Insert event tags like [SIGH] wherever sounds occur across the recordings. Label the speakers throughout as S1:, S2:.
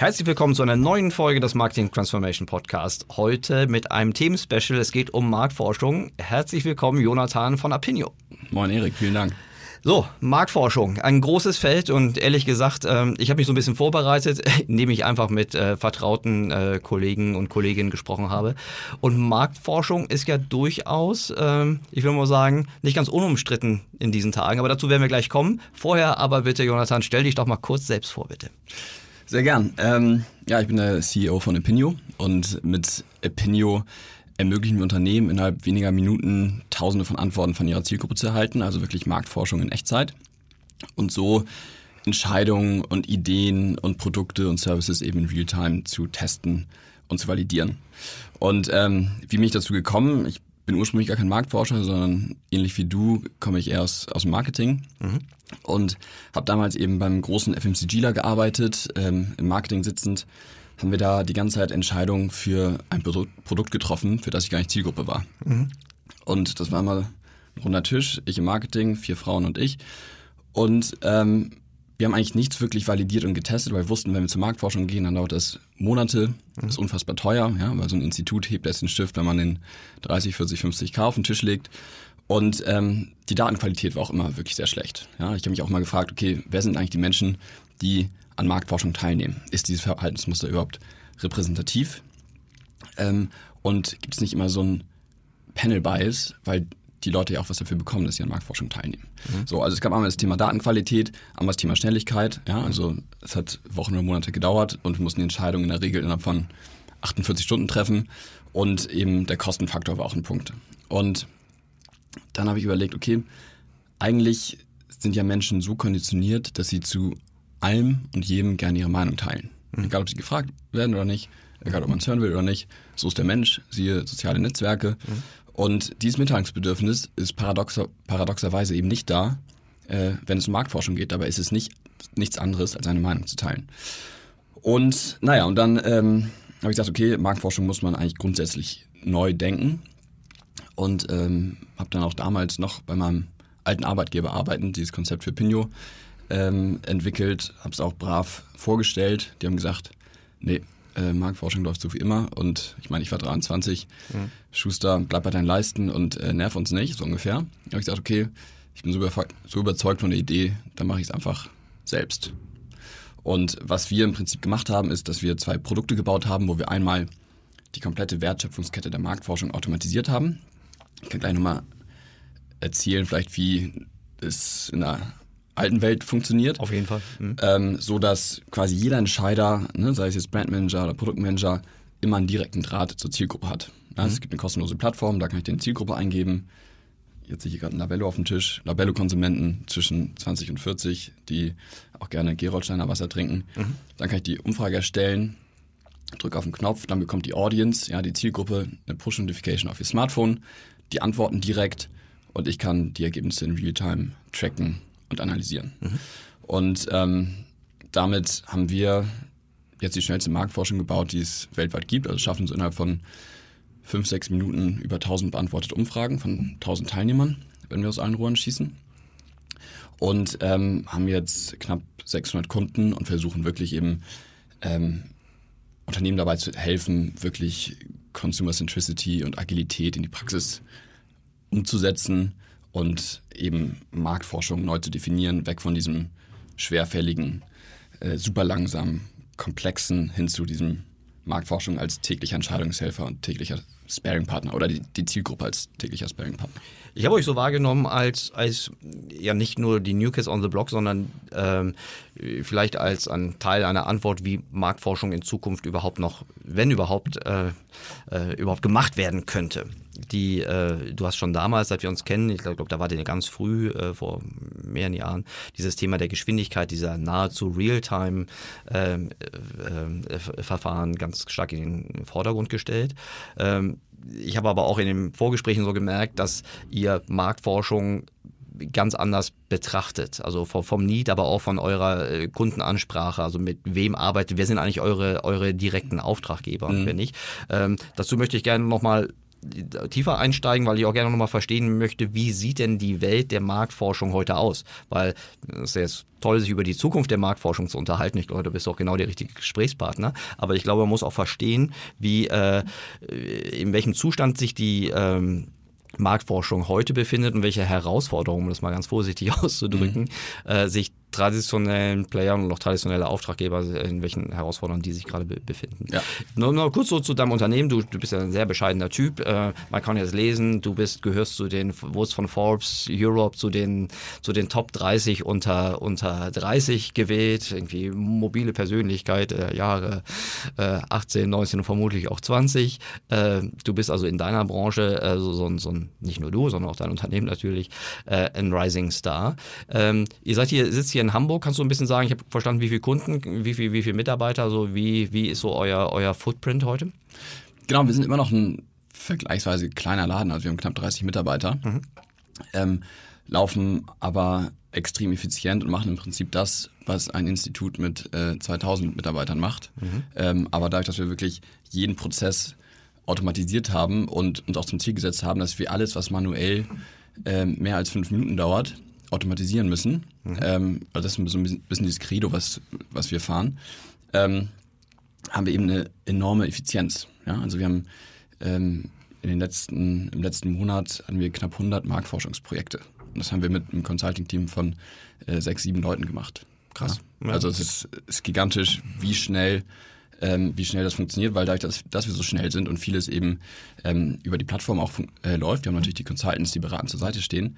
S1: Herzlich willkommen zu einer neuen Folge des Marketing Transformation Podcast. Heute mit einem Themenspecial. Es geht um Marktforschung. Herzlich willkommen, Jonathan von Apinio.
S2: Moin Erik, vielen Dank.
S1: So, Marktforschung, ein großes Feld und ehrlich gesagt, ähm, ich habe mich so ein bisschen vorbereitet, [LAUGHS] indem ich einfach mit äh, vertrauten äh, Kollegen und Kolleginnen gesprochen habe. Und Marktforschung ist ja durchaus, ähm, ich will mal sagen, nicht ganz unumstritten in diesen Tagen, aber dazu werden wir gleich kommen. Vorher aber bitte, Jonathan, stell dich doch mal kurz selbst vor, bitte.
S2: Sehr gern. Ähm, ja, ich bin der CEO von Opinio und mit Opinio ermöglichen wir Unternehmen innerhalb weniger Minuten Tausende von Antworten von ihrer Zielgruppe zu erhalten, also wirklich Marktforschung in Echtzeit und so Entscheidungen und Ideen und Produkte und Services eben in Realtime zu testen und zu validieren. Und ähm, wie bin ich dazu gekommen? Ich bin ursprünglich gar kein Marktforscher, sondern ähnlich wie du komme ich eher aus, aus dem Marketing mhm. und habe damals eben beim großen FMCGler gearbeitet, ähm, im Marketing sitzend, haben wir da die ganze Zeit Entscheidungen für ein Produkt getroffen, für das ich gar nicht Zielgruppe war. Mhm. Und das war mal ein runder Tisch, ich im Marketing, vier Frauen und ich. Und ähm, wir haben eigentlich nichts wirklich validiert und getestet, weil wir wussten, wenn wir zur Marktforschung gehen, dann dauert das Monate, das ist unfassbar teuer, ja, weil so ein Institut hebt erst den Stift, wenn man den 30, 40, 50 K auf den Tisch legt. Und ähm, die Datenqualität war auch immer wirklich sehr schlecht. Ja, ich habe mich auch mal gefragt, okay, wer sind eigentlich die Menschen, die an Marktforschung teilnehmen? Ist dieses Verhaltensmuster überhaupt repräsentativ? Ähm, und gibt es nicht immer so ein Panel-Bias, weil die Leute ja auch was dafür bekommen, dass sie an Marktforschung teilnehmen. Mhm. So, also es gab einmal das Thema Datenqualität, einmal das Thema Schnelligkeit. Ja, also es hat Wochen oder Monate gedauert und wir mussten die Entscheidung in der Regel innerhalb von 48 Stunden treffen und eben der Kostenfaktor war auch ein Punkt. Und dann habe ich überlegt, okay, eigentlich sind ja Menschen so konditioniert, dass sie zu allem und jedem gerne ihre Meinung teilen. Mhm. Egal, ob sie gefragt werden oder nicht, egal, ob man es hören will oder nicht. So ist der Mensch, siehe soziale Netzwerke. Mhm. Und dieses Mitteilungsbedürfnis ist paradoxer, paradoxerweise eben nicht da, äh, wenn es um Marktforschung geht. Dabei ist es nicht, nichts anderes, als eine Meinung zu teilen. Und naja, und dann ähm, habe ich gesagt, okay, Marktforschung muss man eigentlich grundsätzlich neu denken. Und ähm, habe dann auch damals noch bei meinem alten Arbeitgeber arbeiten, dieses Konzept für Pinio ähm, entwickelt, habe es auch brav vorgestellt. Die haben gesagt, nee, äh, Marktforschung läuft so wie immer und ich meine, ich war 23, mhm. Schuster, bleib bei deinen Leisten und äh, nerv uns nicht, so ungefähr. Da habe ich gesagt, okay, ich bin so, so überzeugt von der Idee, dann mache ich es einfach selbst. Und was wir im Prinzip gemacht haben, ist, dass wir zwei Produkte gebaut haben, wo wir einmal die komplette Wertschöpfungskette der Marktforschung automatisiert haben. Ich kann gleich nochmal erzählen, vielleicht wie es in der alten Welt funktioniert.
S1: Auf jeden Fall.
S2: Mhm. Ähm, so dass quasi jeder Entscheider, ne, sei es jetzt Brandmanager oder Produktmanager, immer einen direkten Draht zur Zielgruppe hat. Ja, mhm. Es gibt eine kostenlose Plattform, da kann ich den Zielgruppe eingeben. Jetzt sehe ich gerade ein Labello auf dem Tisch. Labello-Konsumenten zwischen 20 und 40, die auch gerne Geroldsteiner Wasser trinken. Mhm. Dann kann ich die Umfrage erstellen, drücke auf den Knopf, dann bekommt die Audience, ja, die Zielgruppe, eine Push-Notification auf ihr Smartphone, die antworten direkt und ich kann die Ergebnisse in Realtime tracken und analysieren. Mhm. Und ähm, damit haben wir jetzt die schnellste Marktforschung gebaut, die es weltweit gibt. Also schaffen es innerhalb von fünf, sechs Minuten über 1000 beantwortete Umfragen von 1000 Teilnehmern, wenn wir aus allen Rohren schießen. Und ähm, haben jetzt knapp 600 Kunden und versuchen wirklich eben ähm, Unternehmen dabei zu helfen, wirklich Consumer Centricity und Agilität in die Praxis umzusetzen und eben Marktforschung neu zu definieren, weg von diesem schwerfälligen, äh, super langsamen, komplexen hin zu diesem Marktforschung als täglicher Entscheidungshelfer und täglicher Sparing-Partner oder die, die, Zielgruppe als täglicher Sparing-Partner.
S1: Ich habe euch so wahrgenommen als, als ja nicht nur die New Kids on the Block, sondern ähm, vielleicht als ein Teil einer Antwort, wie Marktforschung in Zukunft überhaupt noch, wenn überhaupt, äh, äh, überhaupt gemacht werden könnte die, äh, du hast schon damals, seit wir uns kennen, ich glaube, da war ihr ganz früh, äh, vor mehreren Jahren, dieses Thema der Geschwindigkeit, dieser nahezu Realtime-Verfahren ähm, äh, äh, ganz stark in den Vordergrund gestellt. Ähm, ich habe aber auch in den Vorgesprächen so gemerkt, dass ihr Marktforschung ganz anders betrachtet. Also vom Need, aber auch von eurer äh, Kundenansprache. Also mit wem arbeitet, wer sind eigentlich eure, eure direkten Auftraggeber und mhm. wer nicht. Ähm, dazu möchte ich gerne nochmal tiefer einsteigen, weil ich auch gerne nochmal verstehen möchte, wie sieht denn die Welt der Marktforschung heute aus? Weil es ist jetzt toll, sich über die Zukunft der Marktforschung zu unterhalten. Ich glaube, du bist auch genau der richtige Gesprächspartner. Aber ich glaube, man muss auch verstehen, wie äh, in welchem Zustand sich die ähm, Marktforschung heute befindet und welche Herausforderungen, um das mal ganz vorsichtig [LAUGHS] auszudrücken, mhm. äh, sich traditionellen Playern und auch traditionelle Auftraggeber, in welchen Herausforderungen die sich gerade be befinden. Ja. Nur, nur kurz so zu deinem Unternehmen. Du, du bist ja ein sehr bescheidener Typ. Äh, man kann jetzt lesen, du bist, gehörst zu den, wurdest von Forbes Europe zu den, zu den Top 30 unter, unter 30 gewählt. Irgendwie mobile Persönlichkeit, äh, Jahre äh, 18, 19 und vermutlich auch 20. Äh, du bist also in deiner Branche äh, so, so, so ein, nicht nur du, sondern auch dein Unternehmen natürlich, äh, ein Rising Star. Ähm, ihr seid hier, sitzt hier hier in Hamburg. Kannst du ein bisschen sagen, ich habe verstanden, wie viele Kunden, wie viele wie viel Mitarbeiter, also wie, wie ist so euer, euer Footprint heute?
S2: Genau, wir sind immer noch ein vergleichsweise kleiner Laden, also wir haben knapp 30 Mitarbeiter, mhm. ähm, laufen aber extrem effizient und machen im Prinzip das, was ein Institut mit äh, 2000 Mitarbeitern macht. Mhm. Ähm, aber dadurch, dass wir wirklich jeden Prozess automatisiert haben und uns auch zum Ziel gesetzt haben, dass wir alles, was manuell äh, mehr als fünf Minuten dauert, automatisieren müssen. Mhm. Ähm, also das ist so ein bisschen dieses Credo, was, was wir fahren. Ähm, haben wir eben eine enorme Effizienz. Ja? Also wir haben ähm, in den letzten, im letzten Monat hatten wir knapp 100 Marktforschungsprojekte. Und das haben wir mit einem Consulting-Team von äh, sechs, sieben Leuten gemacht.
S1: Krass.
S2: Ja? Also es ist, ist gigantisch, wie schnell ähm, wie schnell das funktioniert, weil dadurch, dass, dass wir so schnell sind und vieles eben ähm, über die Plattform auch äh, läuft, wir haben natürlich die Consultants, die beraten zur Seite stehen,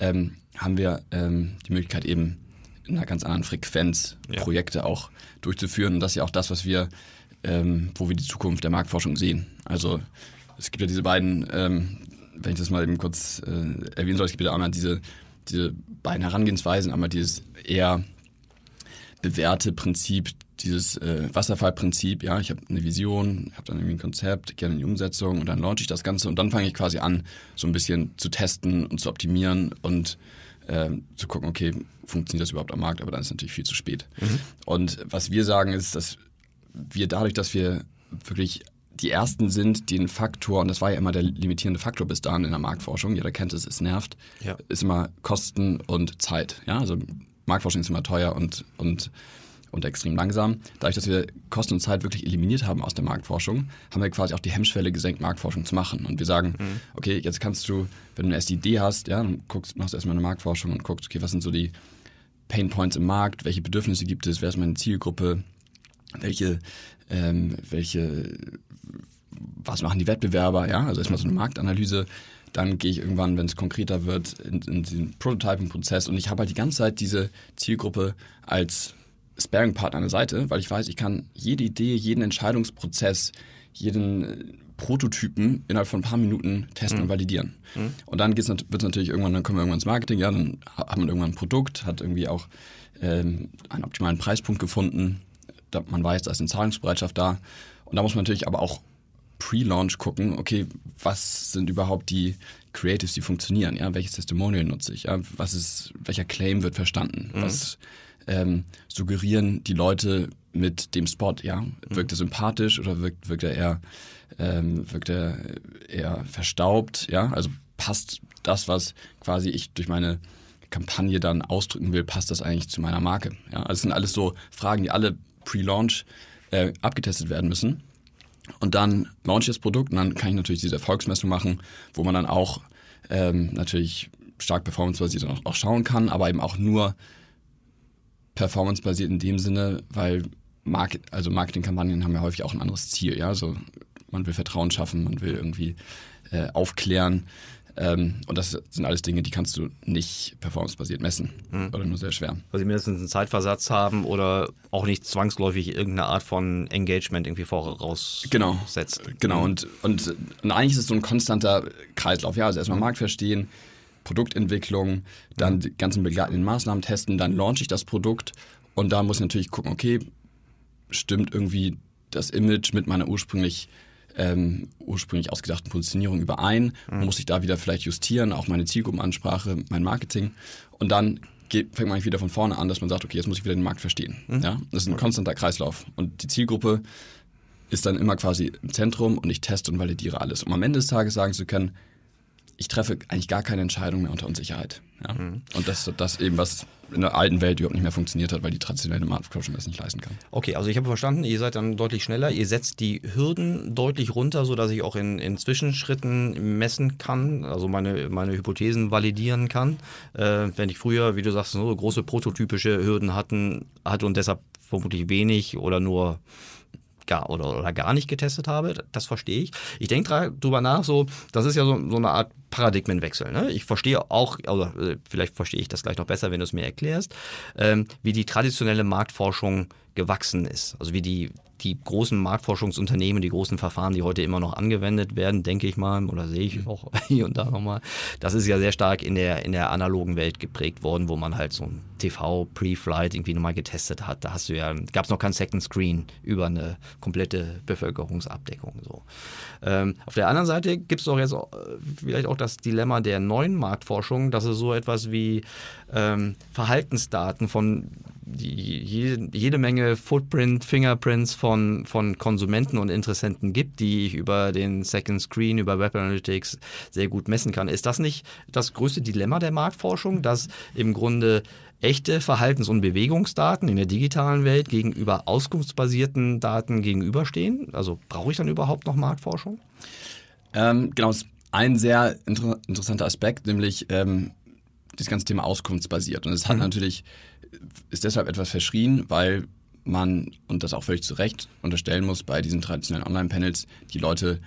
S2: ähm, haben wir ähm, die Möglichkeit eben in einer ganz anderen Frequenz ja. Projekte auch durchzuführen. Und das ist ja auch das, was wir, ähm, wo wir die Zukunft der Marktforschung sehen. Also es gibt ja diese beiden, ähm, wenn ich das mal eben kurz äh, erwähnen soll, es gibt ja einmal diese, diese beiden Herangehensweisen, einmal dieses eher bewährte Prinzip, dieses äh, Wasserfallprinzip, ja, ich habe eine Vision, habe dann irgendwie ein Konzept, gerne die Umsetzung und dann launche ich das Ganze und dann fange ich quasi an, so ein bisschen zu testen und zu optimieren und äh, zu gucken, okay, funktioniert das überhaupt am Markt, aber dann ist es natürlich viel zu spät. Mhm. Und was wir sagen ist, dass wir dadurch, dass wir wirklich die ersten sind, die einen Faktor, und das war ja immer der limitierende Faktor bis dahin in der Marktforschung, jeder kennt es, es nervt, ja. ist immer Kosten und Zeit. Ja, also Marktforschung ist immer teuer und, und, und extrem langsam. Dadurch, dass wir Kosten und Zeit wirklich eliminiert haben aus der Marktforschung, haben wir quasi auch die Hemmschwelle gesenkt, Marktforschung zu machen. Und wir sagen, mhm. okay, jetzt kannst du, wenn du eine Idee hast, ja, dann guckst, machst du erstmal eine Marktforschung und guckst, okay, was sind so die Pain Points im Markt, welche Bedürfnisse gibt es, wer ist meine Zielgruppe, welche, ähm, welche, was machen die Wettbewerber, ja, also erstmal so eine Marktanalyse dann gehe ich irgendwann, wenn es konkreter wird, in, in den Prototyping-Prozess und ich habe halt die ganze Zeit diese Zielgruppe als Sparing-Partner an der Seite, weil ich weiß, ich kann jede Idee, jeden Entscheidungsprozess, jeden äh, Prototypen innerhalb von ein paar Minuten testen mhm. und validieren. Mhm. Und dann wird es natürlich irgendwann, dann kommen wir irgendwann ins Marketing, ja, dann hat man irgendwann ein Produkt, hat irgendwie auch ähm, einen optimalen Preispunkt gefunden, da man weiß, da ist eine Zahlungsbereitschaft da. Und da muss man natürlich aber auch Pre-Launch gucken, okay, was sind überhaupt die Creatives, die funktionieren? Ja, welches Testimonial nutze ich? Ja, was ist, welcher Claim wird verstanden? Mhm. Was ähm, suggerieren die Leute mit dem Spot? Ja, mhm. wirkt er sympathisch oder wirkt, wirkt er eher, ähm, wirkt er eher verstaubt? Ja, also passt das, was quasi ich durch meine Kampagne dann ausdrücken will, passt das eigentlich zu meiner Marke? Ja, also es sind alles so Fragen, die alle Pre-Launch äh, abgetestet werden müssen. Und dann launch ich das Produkt und dann kann ich natürlich diese Erfolgsmessung machen, wo man dann auch ähm, natürlich stark performancebasiert auch, auch schauen kann, aber eben auch nur performancebasiert in dem Sinne, weil Market, also Marketingkampagnen haben ja häufig auch ein anderes Ziel. Ja? Also man will Vertrauen schaffen, man will irgendwie äh, aufklären. Ähm, und das sind alles Dinge, die kannst du nicht performancebasiert messen mhm. oder nur sehr schwer.
S1: Weil sie mindestens einen Zeitversatz haben oder auch nicht zwangsläufig irgendeine Art von Engagement irgendwie voraussetzt.
S2: Genau, genau. Mhm. Und, und, und eigentlich ist es so ein konstanter Kreislauf. Ja, also erstmal Markt verstehen, Produktentwicklung, dann die ganzen begleitenden Maßnahmen testen, dann launche ich das Produkt und da muss ich natürlich gucken, okay, stimmt irgendwie das Image mit meiner ursprünglich ähm, ursprünglich ausgedachten Positionierung überein, mhm. muss ich da wieder vielleicht justieren, auch meine Zielgruppenansprache, mein Marketing und dann geht, fängt man wieder von vorne an, dass man sagt, okay, jetzt muss ich wieder den Markt verstehen. Mhm. Ja? Das ist ein konstanter Kreislauf und die Zielgruppe ist dann immer quasi im Zentrum und ich teste und validiere alles, um am Ende des Tages sagen zu können, ich treffe eigentlich gar keine Entscheidung mehr unter Unsicherheit. Ja? Mhm. Und das ist das eben, was in der alten Welt überhaupt nicht mehr funktioniert hat, weil die traditionelle Marktforschung das nicht leisten kann.
S1: Okay, also ich habe verstanden, ihr seid dann deutlich schneller, ihr setzt die Hürden deutlich runter, sodass ich auch in, in Zwischenschritten messen kann, also meine, meine Hypothesen validieren kann. Äh, wenn ich früher, wie du sagst, so große prototypische Hürden hatten, hatte und deshalb vermutlich wenig oder nur gar oder, oder gar nicht getestet habe, das verstehe ich. Ich denke darüber nach, so, das ist ja so, so eine Art Paradigmenwechsel. Ne? Ich verstehe auch, also vielleicht verstehe ich das gleich noch besser, wenn du es mir erklärst, ähm, wie die traditionelle Marktforschung gewachsen ist. Also wie die, die großen Marktforschungsunternehmen, die großen Verfahren, die heute immer noch angewendet werden, denke ich mal, oder sehe ich auch [LAUGHS] hier und da nochmal, das ist ja sehr stark in der, in der analogen Welt geprägt worden, wo man halt so ein TV Pre-Flight irgendwie nochmal getestet hat. Da hast du ja, gab es noch kein Second Screen über eine komplette Bevölkerungsabdeckung. So. Ähm, auf der anderen Seite gibt es doch jetzt auch, vielleicht auch das Dilemma der neuen Marktforschung, dass es so etwas wie ähm, Verhaltensdaten von jede, jede Menge Footprint, Fingerprints von, von Konsumenten und Interessenten gibt, die ich über den Second Screen, über Web Analytics sehr gut messen kann. Ist das nicht das größte Dilemma der Marktforschung, dass im Grunde echte Verhaltens- und Bewegungsdaten in der digitalen Welt gegenüber auskunftsbasierten Daten gegenüberstehen? Also brauche ich dann überhaupt noch Marktforschung?
S2: Ähm, genau, das ist ein sehr inter interessanter Aspekt, nämlich ähm, das ganze Thema auskunftsbasiert. Und es hat mhm. natürlich ist deshalb etwas verschrien, weil man, und das auch völlig zu Recht, unterstellen muss bei diesen traditionellen Online-Panels, die Leute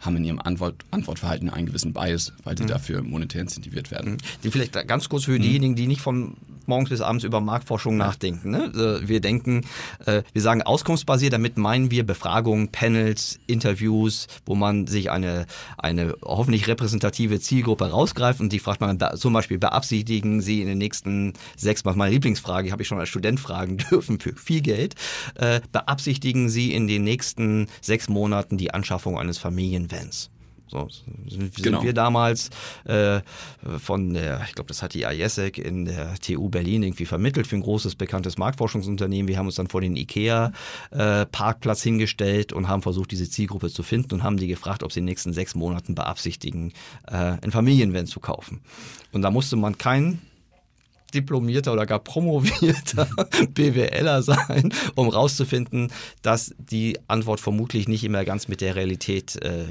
S2: haben in ihrem Antwort, Antwortverhalten einen gewissen Bias, weil sie mhm. dafür monetär incentiviert werden. Mhm.
S1: Die vielleicht ganz kurz für mhm. diejenigen, die nicht von morgens bis abends über Marktforschung nachdenken. Ne? Wir denken, äh, wir sagen auskunftsbasiert, damit meinen wir Befragungen, Panels, Interviews, wo man sich eine, eine hoffentlich repräsentative Zielgruppe rausgreift und die fragt man zum Beispiel, beabsichtigen Sie in den nächsten sechs, was meine Lieblingsfrage, habe ich schon als Student fragen [LAUGHS] dürfen, für viel Geld, äh, beabsichtigen Sie in den nächsten sechs Monaten die Anschaffung eines Familienvans? So sind, genau. wir damals äh, von der, ich glaube, das hat die IESEC in der TU Berlin irgendwie vermittelt für ein großes, bekanntes Marktforschungsunternehmen. Wir haben uns dann vor den IKEA-Parkplatz äh, hingestellt und haben versucht, diese Zielgruppe zu finden und haben die gefragt, ob sie in den nächsten sechs Monaten beabsichtigen, äh, ein Familienvan zu kaufen. Und da musste man kein diplomierter oder gar promovierter [LAUGHS] BWLer sein, um rauszufinden, dass die Antwort vermutlich nicht immer ganz mit der Realität äh, äh,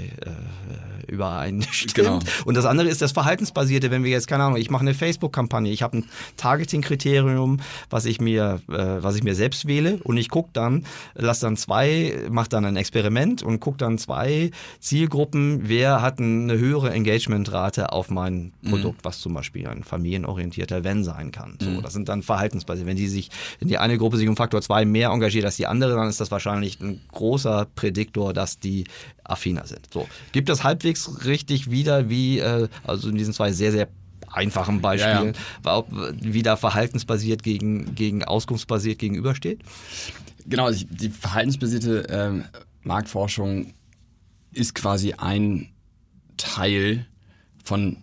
S1: übereinstimmt. Genau. Und das andere ist das Verhaltensbasierte, wenn wir jetzt, keine Ahnung, ich mache eine Facebook-Kampagne, ich habe ein Targeting-Kriterium, was ich mir, äh, was ich mir selbst wähle und ich gucke dann, lasse dann zwei, mache dann ein Experiment und gucke dann zwei Zielgruppen, wer hat eine höhere Engagementrate auf mein mhm. Produkt, mhm. was zum Beispiel ein familienorientierter Wenn sein sein kann. So, mhm. Das sind dann verhaltensbasiert. Wenn die sich, wenn die eine Gruppe sich um Faktor 2 mehr engagiert als die andere, dann ist das wahrscheinlich ein großer Prädiktor, dass die affiner sind. So. Gibt das halbwegs richtig wieder, wie, äh, also in diesen zwei sehr, sehr einfachen Beispielen, ja, ja. wie da verhaltensbasiert gegen, gegen auskunftsbasiert gegenübersteht?
S2: Genau, also die verhaltensbasierte ähm, Marktforschung ist quasi ein Teil von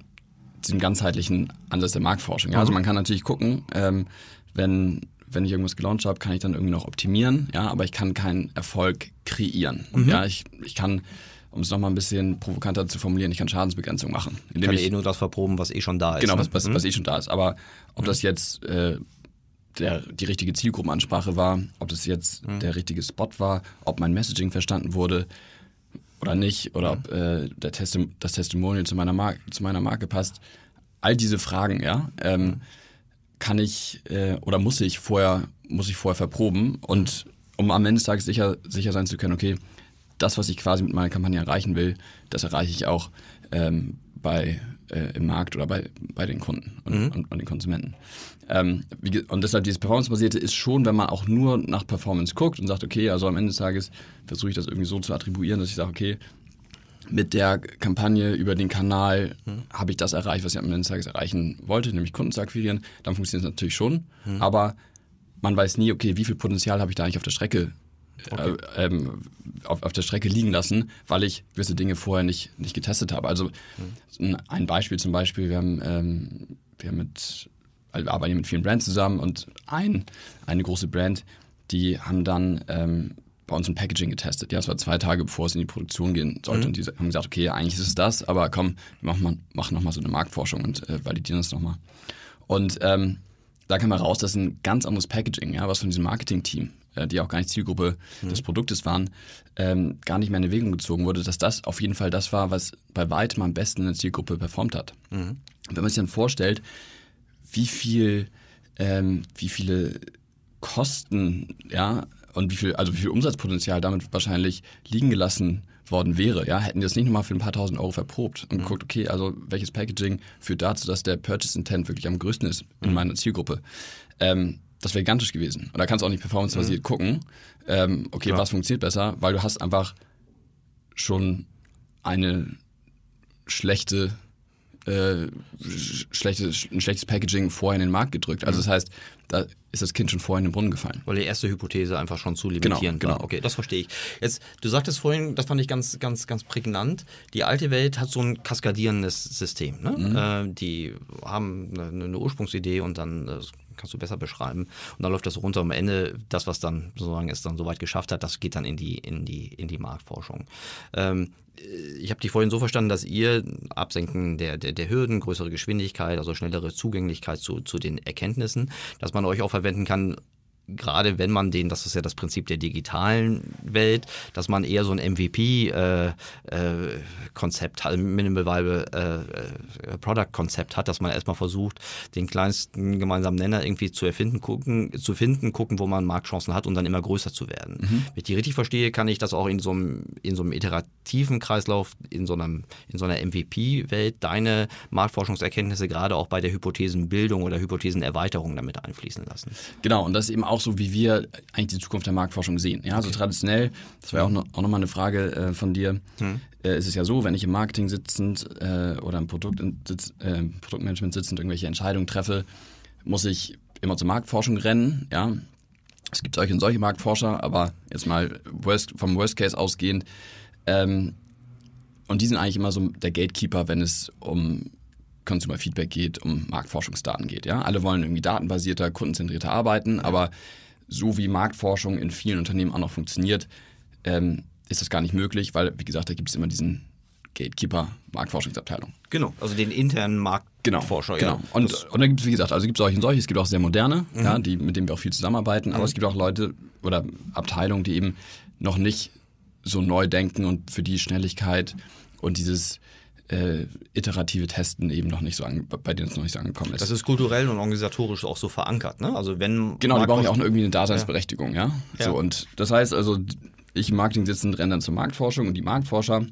S2: diesem ganzheitlichen Ansatz der Marktforschung. Ja? Also mhm. man kann natürlich gucken, ähm, wenn wenn ich irgendwas gelauncht habe, kann ich dann irgendwie noch optimieren, ja, aber ich kann keinen Erfolg kreieren. Mhm. Ja, ich, ich kann, um es nochmal ein bisschen provokanter zu formulieren, ich kann Schadensbegrenzung machen.
S1: Indem kann ich eh nur das verproben, was eh schon da ist.
S2: Genau, ne? was, was, mhm. was eh schon da ist. Aber ob mhm. das jetzt äh, der, die richtige Zielgruppenansprache war, ob das jetzt mhm. der richtige Spot war, ob mein Messaging verstanden wurde, oder nicht, oder ob äh, der Testi das Testimonial zu meiner, Mar zu meiner Marke passt. All diese Fragen, ja, ähm, kann ich äh, oder muss ich vorher, muss ich vorher verproben und um am Ende des Tages sicher, sicher sein zu können, okay, das, was ich quasi mit meiner Kampagne erreichen will, das erreiche ich auch ähm, bei, äh, im Markt oder bei, bei den Kunden und, mhm. und, und den Konsumenten. Ähm, wie, und deshalb dieses Performance-basierte ist schon, wenn man auch nur nach Performance guckt und sagt, okay, also am Ende des Tages versuche ich das irgendwie so zu attribuieren, dass ich sage, okay, mit der Kampagne über den Kanal mhm. habe ich das erreicht, was ich am Ende des Tages erreichen wollte, nämlich Kunden zu akquirieren. Dann funktioniert es natürlich schon, mhm. aber man weiß nie, okay, wie viel Potenzial habe ich da eigentlich auf der Strecke okay. äh, ähm, auf, auf der Strecke liegen lassen, weil ich gewisse Dinge vorher nicht, nicht getestet habe. Also mhm. ein Beispiel zum Beispiel, wir haben, ähm, wir haben mit, also wir arbeiten mit vielen Brands zusammen und ein, eine große Brand, die haben dann ähm, bei uns ein Packaging getestet. Ja, das war zwei Tage, bevor es in die Produktion gehen sollte. Mhm. Und die haben gesagt, okay, eigentlich ist es das, aber komm, wir machen, mal, machen nochmal so eine Marktforschung und äh, validieren das nochmal. Und ähm, da kam heraus, dass ein ganz anderes Packaging, ja, was von diesem Marketing-Team, die auch gar nicht Zielgruppe mhm. des Produktes waren, ähm, gar nicht mehr in Erwägung gezogen wurde, dass das auf jeden Fall das war, was bei weitem am besten in der Zielgruppe performt hat. Mhm. Wenn man sich dann vorstellt, wie viel, ähm, wie viele Kosten, ja, und wie viel, also wie viel Umsatzpotenzial damit wahrscheinlich liegen gelassen worden wäre, ja, hätten die das nicht nochmal für ein paar tausend Euro verprobt und mhm. geguckt, okay, also welches Packaging führt dazu, dass der Purchase Intent wirklich am größten ist in mhm. meiner Zielgruppe. Ähm, das wäre gigantisch gewesen. Und da kannst du auch nicht performancebasiert mhm. gucken, ähm, okay, Klar. was funktioniert besser, weil du hast einfach schon eine schlechte äh, schlechtes, ein schlechtes Packaging vorher in den Markt gedrückt. Also mhm. das heißt, da ist das Kind schon vorher in den Brunnen gefallen.
S1: Weil die erste Hypothese einfach schon zu limitieren genau, genau. war. Okay, das verstehe ich. Jetzt, du sagtest vorhin, das fand ich ganz, ganz, ganz prägnant. Die alte Welt hat so ein kaskadierendes System. Ne? Mhm. Äh, die haben eine, eine, Ursprungsidee und dann äh, kannst du besser beschreiben. Und dann läuft das runter. Am Ende, das, was dann sozusagen es dann soweit geschafft hat, das geht dann in die, in die, in die Marktforschung. Ähm, ich habe dich vorhin so verstanden, dass ihr Absenken der, der, der, Hürden, größere Geschwindigkeit, also schnellere Zugänglichkeit zu, zu den Erkenntnissen, dass man euch auch verwenden kann, gerade wenn man den, das ist ja das Prinzip der digitalen Welt, dass man eher so ein MVP-Konzept äh, äh, hat, Minimal Viable äh, äh, Product-Konzept hat, dass man erstmal versucht, den kleinsten gemeinsamen Nenner irgendwie zu erfinden, gucken, zu finden, gucken, wo man Marktchancen hat und dann immer größer zu werden. Mhm. Wenn ich die richtig verstehe, kann ich das auch in so einem, in so einem iterativen Kreislauf, in so, einem, in so einer MVP-Welt, deine Marktforschungserkenntnisse gerade auch bei der Hypothesenbildung oder Hypothesenerweiterung damit einfließen lassen.
S2: Genau, und das ist eben auch auch so, wie wir eigentlich die Zukunft der Marktforschung sehen. Ja, also okay. traditionell, das war ja auch, noch, auch nochmal eine Frage äh, von dir, hm. äh, ist es ja so, wenn ich im Marketing sitzend äh, oder im Produkt, sitz, äh, Produktmanagement sitzend irgendwelche Entscheidungen treffe, muss ich immer zur Marktforschung rennen. Ja, es gibt solche und solche Marktforscher, aber jetzt mal worst, vom Worst Case ausgehend. Ähm, und die sind eigentlich immer so der Gatekeeper, wenn es um Consumer Feedback geht, um Marktforschungsdaten geht. Ja? Alle wollen irgendwie datenbasierter, kundenzentrierter arbeiten, aber so wie Marktforschung in vielen Unternehmen auch noch funktioniert, ähm, ist das gar nicht möglich, weil, wie gesagt, da gibt es immer diesen Gatekeeper Marktforschungsabteilung.
S1: Genau, also den internen Marktforscher.
S2: Genau, genau. Ja. Und, und dann gibt es, wie gesagt, also gibt es solche und solche, es gibt auch sehr moderne, mhm. ja, die, mit denen wir auch viel zusammenarbeiten, mhm. aber es gibt auch Leute oder Abteilungen, die eben noch nicht so neu denken und für die Schnelligkeit und dieses äh, iterative Testen eben noch nicht so an, bei denen es noch nicht so angekommen ist.
S1: Das ist kulturell und organisatorisch auch so verankert, ne? Also wenn
S2: genau, die brauchen ja auch irgendwie eine Daseinsberechtigung, ja. ja. So und das heißt also, ich im Marketing sitzen, rennen dann zur Marktforschung und die Marktforscher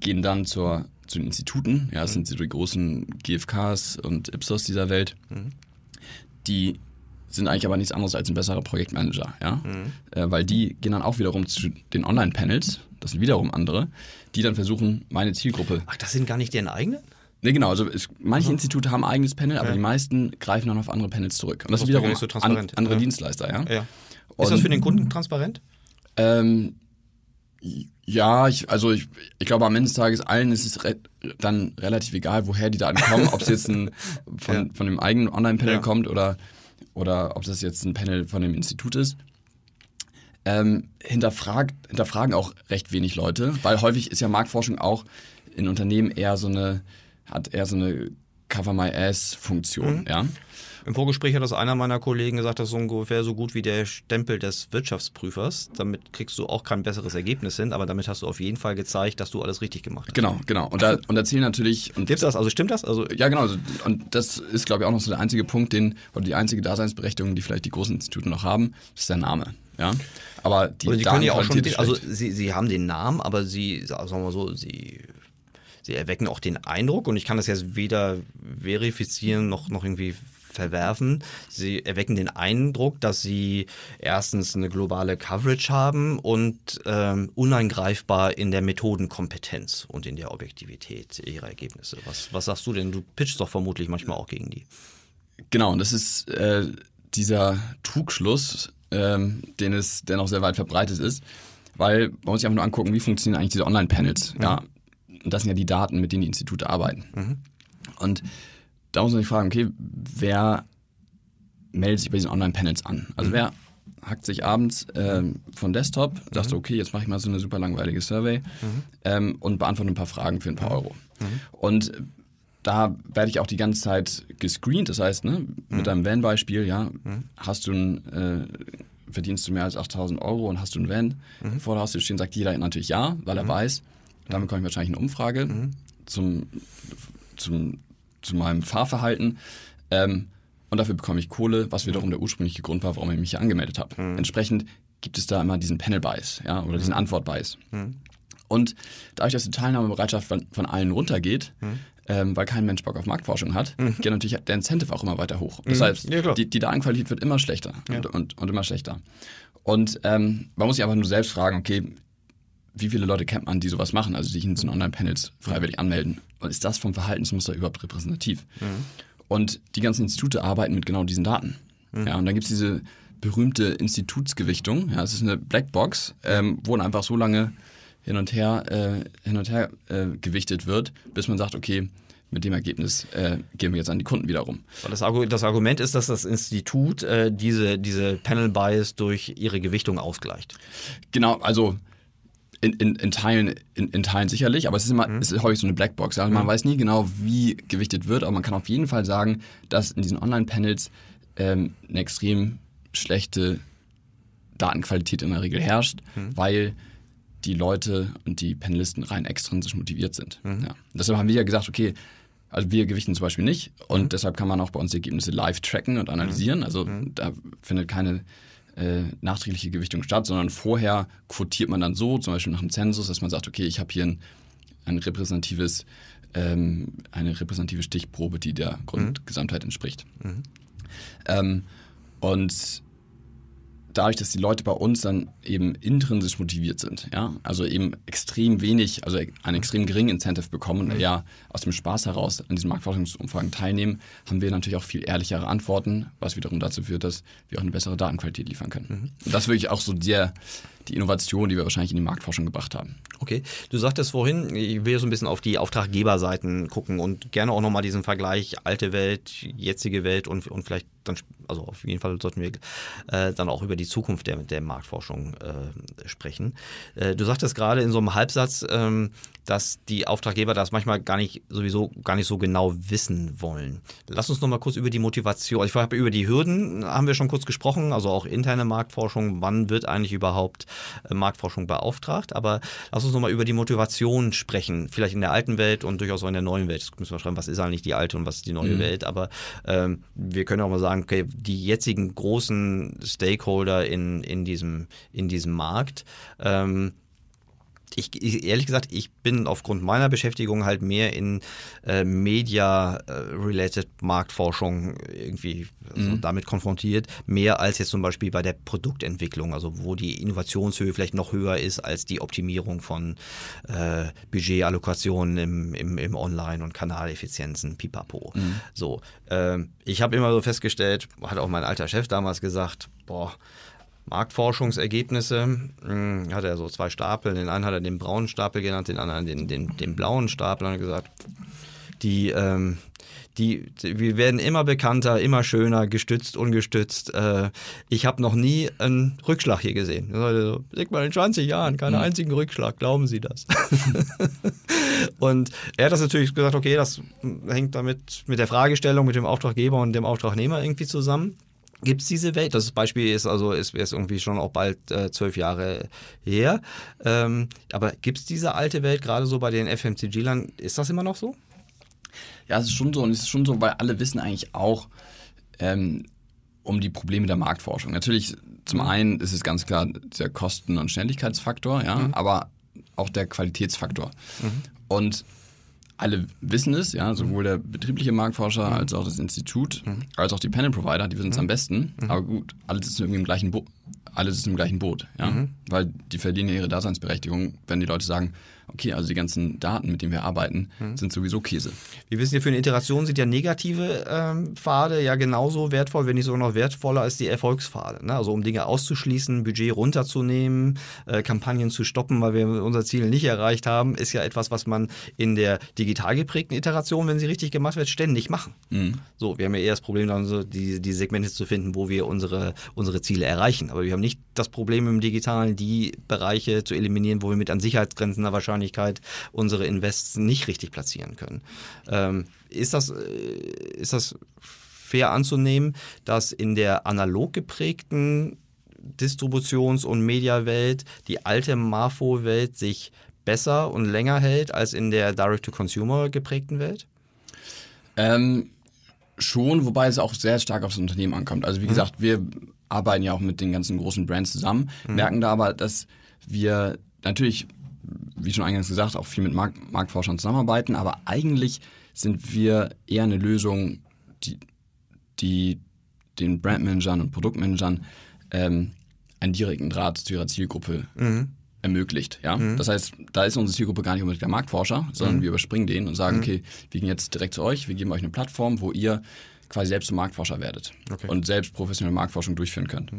S2: gehen dann zur, zu den Instituten, ja, das mhm. sind so die großen GFKs und Ipsos dieser Welt, mhm. die sind eigentlich aber nichts anderes als ein besserer Projektmanager, ja, mhm. äh, weil die gehen dann auch wiederum zu den Online-Panels das sind wiederum andere, die dann versuchen, meine Zielgruppe.
S1: Ach, das sind gar nicht deren eigenen?
S2: Nee, genau. Also es, manche mhm. Institute haben ein eigenes Panel, aber ja. die meisten greifen dann auf andere Panels zurück. Und das, das sind wiederum so an, andere ja. Dienstleister, ja. ja.
S1: ist das für den Kunden transparent?
S2: Ähm, ja, ich, also ich, ich glaube, am Ende des Tages allen ist es re dann relativ egal, woher die Daten kommen, ob es jetzt ein, [LAUGHS] von, ja. von dem eigenen Online-Panel kommt oder, oder ob das jetzt ein Panel von dem Institut ist ähm, hinterfragt, hinterfragen auch recht wenig Leute, weil häufig ist ja Marktforschung auch in Unternehmen eher so eine, hat eher so eine Cover My Ass Funktion, mhm. ja.
S1: Im Vorgespräch hat das einer meiner Kollegen gesagt, das ist ungefähr so gut wie der Stempel des Wirtschaftsprüfers. Damit kriegst du auch kein besseres Ergebnis hin, aber damit hast du auf jeden Fall gezeigt, dass du alles richtig gemacht hast.
S2: Genau, genau. Und da, und da zählen natürlich. Und
S1: Gibt's das? Also stimmt das? Also
S2: ja, genau. Und das ist, glaube ich, auch noch so der einzige Punkt, den, oder die einzige Daseinsberechtigung, die vielleicht die großen Institute noch haben, ist der Name. Ja. Aber die
S1: Oder sie können ja auch schon, also sie, sie haben den Namen, aber sie, sagen wir mal so, sie, sie erwecken auch den Eindruck und ich kann das jetzt weder verifizieren noch, noch irgendwie verwerfen. Sie erwecken den Eindruck, dass sie erstens eine globale Coverage haben und ähm, uneingreifbar in der Methodenkompetenz und in der Objektivität ihrer Ergebnisse. Was, was sagst du denn? Du pitchst doch vermutlich manchmal auch gegen die.
S2: Genau, und das ist äh, dieser Trugschluss, ähm, den es, der noch sehr weit verbreitet ist, weil man muss sich einfach nur angucken, wie funktionieren eigentlich diese Online-Panels. Mhm. Ja, und das sind ja die Daten, mit denen die Institute arbeiten. Mhm. Und da muss man sich fragen, okay, wer meldet sich bei diesen Online-Panels an? Also mhm. wer hackt sich abends ähm, von Desktop, mhm. sagt so, okay, jetzt mache ich mal so eine super langweilige Survey mhm. ähm, und beantworte ein paar Fragen für ein paar Euro. Mhm. Und da werde ich auch die ganze Zeit gescreent. Das heißt, ne, mit mhm. deinem Van-Beispiel, ja, mhm. hast du ein, äh, verdienst du mehr als 8000 Euro und hast du ein Van mhm. vor der Haustür stehen, sagt jeder natürlich ja, weil er mhm. weiß. Damit komme ich wahrscheinlich eine Umfrage mhm. zum, zum, zu meinem Fahrverhalten. Ähm, und dafür bekomme ich Kohle, was wiederum der ursprüngliche Grund war, warum ich mich hier angemeldet habe. Entsprechend gibt es da immer diesen Panel-Bias ja, oder diesen Antwort-Bias. Und dadurch, dass die Teilnahmebereitschaft von, von allen runtergeht, mhm ähm, weil kein Mensch Bock auf Marktforschung hat, mhm. geht natürlich der Incentive auch immer weiter hoch. Das mhm. heißt, ja, die, die, Datenqualität wird immer schlechter ja. und, und, und, immer schlechter. Und ähm, man muss sich einfach nur selbst fragen, okay, wie viele Leute kennt man, die sowas machen, also sich in so Online-Panels freiwillig anmelden? Und ist das vom Verhaltensmuster überhaupt repräsentativ? Mhm. Und die ganzen Institute arbeiten mit genau diesen Daten. Mhm. Ja, und dann gibt es diese berühmte Institutsgewichtung. Ja, es ist eine Blackbox, ähm, wo einfach so lange hin und her, äh, hin und her äh, gewichtet wird, bis man sagt, okay, mit dem Ergebnis äh, gehen wir jetzt an die Kunden wiederum.
S1: Das, Argu das Argument ist, dass das Institut äh, diese, diese Panel Bias durch ihre Gewichtung ausgleicht.
S2: Genau, also in, in, in, Teilen, in, in Teilen sicherlich, aber es ist immer mhm. es ist häufig so eine Blackbox. Also mhm. Man weiß nie genau, wie gewichtet wird, aber man kann auf jeden Fall sagen, dass in diesen Online-Panels ähm, eine extrem schlechte Datenqualität in der Regel herrscht, mhm. weil die Leute und die Panelisten rein extrinsisch motiviert sind. Mhm. Ja. Deshalb haben wir ja gesagt, okay, also wir gewichten zum Beispiel nicht und mhm. deshalb kann man auch bei uns die Ergebnisse live tracken und analysieren. Mhm. Also mhm. da findet keine äh, nachträgliche Gewichtung statt, sondern vorher quotiert man dann so, zum Beispiel nach einem Zensus, dass man sagt, okay, ich habe hier ein, ein repräsentatives, ähm, eine repräsentative Stichprobe, die der mhm. Grundgesamtheit entspricht. Mhm. Ähm, und dadurch, dass die Leute bei uns dann eben intrinsisch motiviert sind, ja, also eben extrem wenig, also einen extrem geringen Incentive bekommen und eher aus dem Spaß heraus an diesen Marktforschungsumfragen teilnehmen, haben wir natürlich auch viel ehrlichere Antworten, was wiederum dazu führt, dass wir auch eine bessere Datenqualität liefern können. Mhm. Und das ist wirklich auch so der, die Innovation, die wir wahrscheinlich in die Marktforschung gebracht haben.
S1: Okay, du sagtest vorhin, ich will so ein bisschen auf die Auftraggeberseiten gucken und gerne auch nochmal diesen Vergleich alte Welt, jetzige Welt und, und vielleicht dann, also auf jeden Fall sollten wir äh, dann auch über die Zukunft der, der Marktforschung äh, sprechen. Äh, du sagtest gerade in so einem Halbsatz, ähm, dass die Auftraggeber das manchmal gar nicht sowieso gar nicht so genau wissen wollen. Lass uns noch mal kurz über die Motivation. Ich habe über die Hürden haben wir schon kurz gesprochen, also auch interne Marktforschung. Wann wird eigentlich überhaupt äh, Marktforschung beauftragt? Aber lass uns noch mal über die Motivation sprechen. Vielleicht in der alten Welt und durchaus auch in der neuen Welt. Das müssen wir schreiben, was ist eigentlich die alte und was ist die neue mhm. Welt? Aber ähm, wir können auch mal sagen, okay, die jetzigen großen Stakeholder in, in diesem in diesem Markt ähm, ich, ich, ehrlich gesagt, ich bin aufgrund meiner Beschäftigung halt mehr in äh, Media-related Marktforschung irgendwie also mhm. damit konfrontiert, mehr als jetzt zum Beispiel bei der Produktentwicklung, also wo die Innovationshöhe vielleicht noch höher ist als die Optimierung von äh, Budgetallokationen im, im, im Online- und Kanaleffizienzen, pipapo. Mhm. So, äh, ich habe immer so festgestellt, hat auch mein alter Chef damals gesagt, boah, Marktforschungsergebnisse. Hm, hat er so zwei Stapel. Den einen hat er den braunen Stapel genannt, den anderen den, den, den blauen Stapel. Und hat gesagt, die, ähm, die, die, wir werden immer bekannter, immer schöner, gestützt, ungestützt. Äh, ich habe noch nie einen Rückschlag hier gesehen. Also, sag mal, in 20 Jahren keinen mhm. einzigen Rückschlag, glauben Sie das? [LAUGHS] und er hat das natürlich gesagt, okay, das hängt damit mit der Fragestellung, mit dem Auftraggeber und dem Auftragnehmer irgendwie zusammen. Gibt es diese Welt? Das Beispiel ist also ist, ist irgendwie schon auch bald äh, zwölf Jahre her. Ähm, aber gibt es diese alte Welt gerade so bei den FMCG-Lern? Ist das immer noch so?
S2: Ja, es ist schon so und es ist schon so, weil alle wissen eigentlich auch ähm, um die Probleme der Marktforschung. Natürlich, zum einen ist es ganz klar der Kosten- und Schnelligkeitsfaktor, ja, mhm. aber auch der Qualitätsfaktor. Mhm. Und alle wissen es, ja, sowohl der betriebliche Marktforscher als auch das Institut, mhm. als auch die Panel-Provider, die wissen es mhm. am besten. Mhm. Aber gut, alle sitzen irgendwie im gleichen Boot. Alle sitzen im gleichen Boot, ja. Mhm. Weil die verdienen ihre Daseinsberechtigung, wenn die Leute sagen, okay, also die ganzen Daten, mit denen wir arbeiten, mhm. sind sowieso Käse.
S1: Wir wissen ja, für eine Iteration sind ja negative ähm, Pfade ja genauso wertvoll, wenn nicht sogar noch wertvoller als die Erfolgspfade. Ne? Also um Dinge auszuschließen, Budget runterzunehmen, äh, Kampagnen zu stoppen, weil wir unser Ziel nicht erreicht haben, ist ja etwas, was man in der digital geprägten Iteration, wenn sie richtig gemacht wird, ständig machen. Mhm. So, wir haben ja eher das Problem, dann so die, die Segmente zu finden, wo wir unsere, unsere Ziele erreichen. Aber wir haben nicht das Problem im Digitalen, die Bereiche zu eliminieren, wo wir mit an Sicherheitsgrenzen der Wahrscheinlichkeit unsere Invests nicht richtig platzieren können. Ähm, ist, das, äh, ist das fair anzunehmen, dass in der analog geprägten Distributions- und Mediawelt die alte Marfo-Welt sich besser und länger hält als in der Direct-to-Consumer geprägten Welt?
S2: Ähm, schon, wobei es auch sehr stark aufs Unternehmen ankommt. Also wie mhm. gesagt, wir arbeiten ja auch mit den ganzen großen Brands zusammen, mhm. merken da aber, dass wir natürlich, wie schon eingangs gesagt, auch viel mit Markt Marktforschern zusammenarbeiten, aber eigentlich sind wir eher eine Lösung, die, die den Brandmanagern und Produktmanagern ähm, einen direkten Draht zu ihrer Zielgruppe mhm. ermöglicht. Ja? Mhm. Das heißt, da ist unsere Zielgruppe gar nicht unbedingt der Marktforscher, sondern mhm. wir überspringen den und sagen, mhm. okay, wir gehen jetzt direkt zu euch, wir geben euch eine Plattform, wo ihr quasi selbst zum Marktforscher werdet okay. und selbst professionelle Marktforschung durchführen könnt.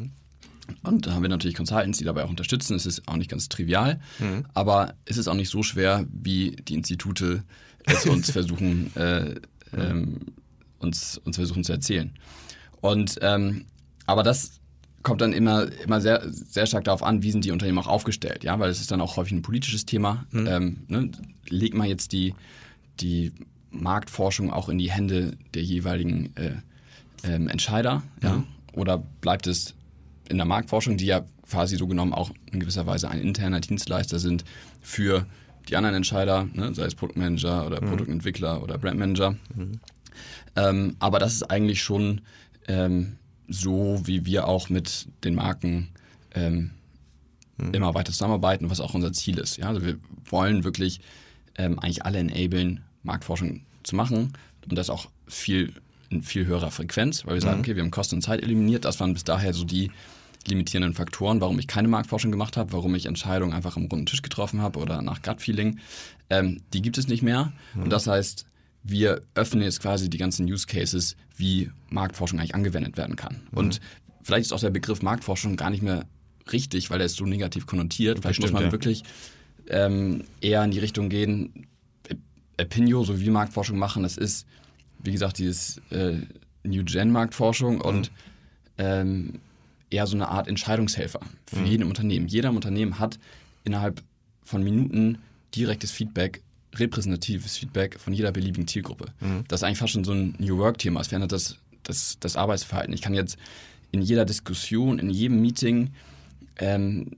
S2: Und da haben wir natürlich Consultants, die dabei auch unterstützen. Es ist auch nicht ganz trivial, mhm. aber es ist auch nicht so schwer, wie die Institute es [LAUGHS] uns versuchen, äh, ähm, uns, uns versuchen zu erzählen. Und ähm, aber das kommt dann immer, immer sehr, sehr stark darauf an, wie sind die Unternehmen auch aufgestellt, ja, weil es ist dann auch häufig ein politisches Thema. Mhm. Ähm, ne? Legt man jetzt die, die Marktforschung auch in die Hände der jeweiligen äh, ähm, Entscheider, ja, mhm. oder bleibt es in der Marktforschung, die ja quasi so genommen auch in gewisser Weise ein interner Dienstleister sind für die anderen Entscheider, ne, sei es Produktmanager oder mhm. Produktentwickler oder Brandmanager. Mhm. Ähm, aber das ist eigentlich schon ähm, so, wie wir auch mit den Marken ähm, mhm. immer weiter zusammenarbeiten, was auch unser Ziel ist. Ja? Also wir wollen wirklich ähm, eigentlich alle enablen, Marktforschung zu machen und das auch viel in viel höherer Frequenz, weil wir sagen, mhm. okay, wir haben Kosten und Zeit eliminiert. Das waren bis daher so die limitierenden Faktoren, warum ich keine Marktforschung gemacht habe, warum ich Entscheidungen einfach am runden Tisch getroffen habe oder nach Gut-Feeling. Ähm, die gibt es nicht mehr. Mhm. Und das heißt, wir öffnen jetzt quasi die ganzen Use Cases, wie Marktforschung eigentlich angewendet werden kann. Mhm. Und vielleicht ist auch der Begriff Marktforschung gar nicht mehr richtig, weil er ist so negativ konnotiert. Vielleicht Bestimmt, muss man ja. wirklich ähm, eher in die Richtung gehen, Opinio, so wie Marktforschung machen, das ist, wie gesagt, dieses äh, New Gen Marktforschung mhm. und ähm, eher so eine Art Entscheidungshelfer für mhm. jeden Unternehmen. Jeder Unternehmen hat innerhalb von Minuten direktes Feedback, repräsentatives Feedback von jeder beliebigen Zielgruppe. Mhm. Das ist eigentlich fast schon so ein New Work-Thema. Es verändert das, das, das Arbeitsverhalten. Ich kann jetzt in jeder Diskussion, in jedem Meeting ähm,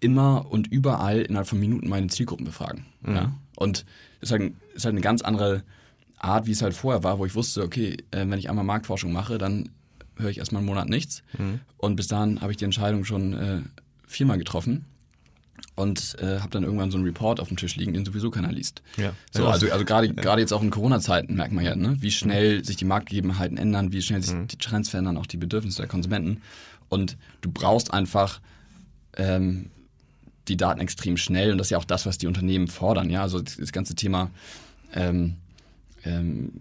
S2: immer und überall innerhalb von Minuten meine Zielgruppen befragen. Mhm. Ja? Und das ist halt, ist halt eine ganz andere Art, wie es halt vorher war, wo ich wusste, okay, äh, wenn ich einmal Marktforschung mache, dann höre ich erstmal einen Monat nichts. Mhm. Und bis dahin habe ich die Entscheidung schon äh, viermal getroffen und äh, habe dann irgendwann so einen Report auf dem Tisch liegen, den sowieso keiner liest. Ja. So, also also gerade ja. jetzt auch in Corona-Zeiten merkt man ja, ne, wie schnell mhm. sich die Marktgegebenheiten ändern, wie schnell sich mhm. die Trends verändern, auch die Bedürfnisse der Konsumenten. Und du brauchst einfach ähm, die Daten extrem schnell und das ist ja auch das, was die Unternehmen fordern. Ja, also das ganze Thema ähm, ähm,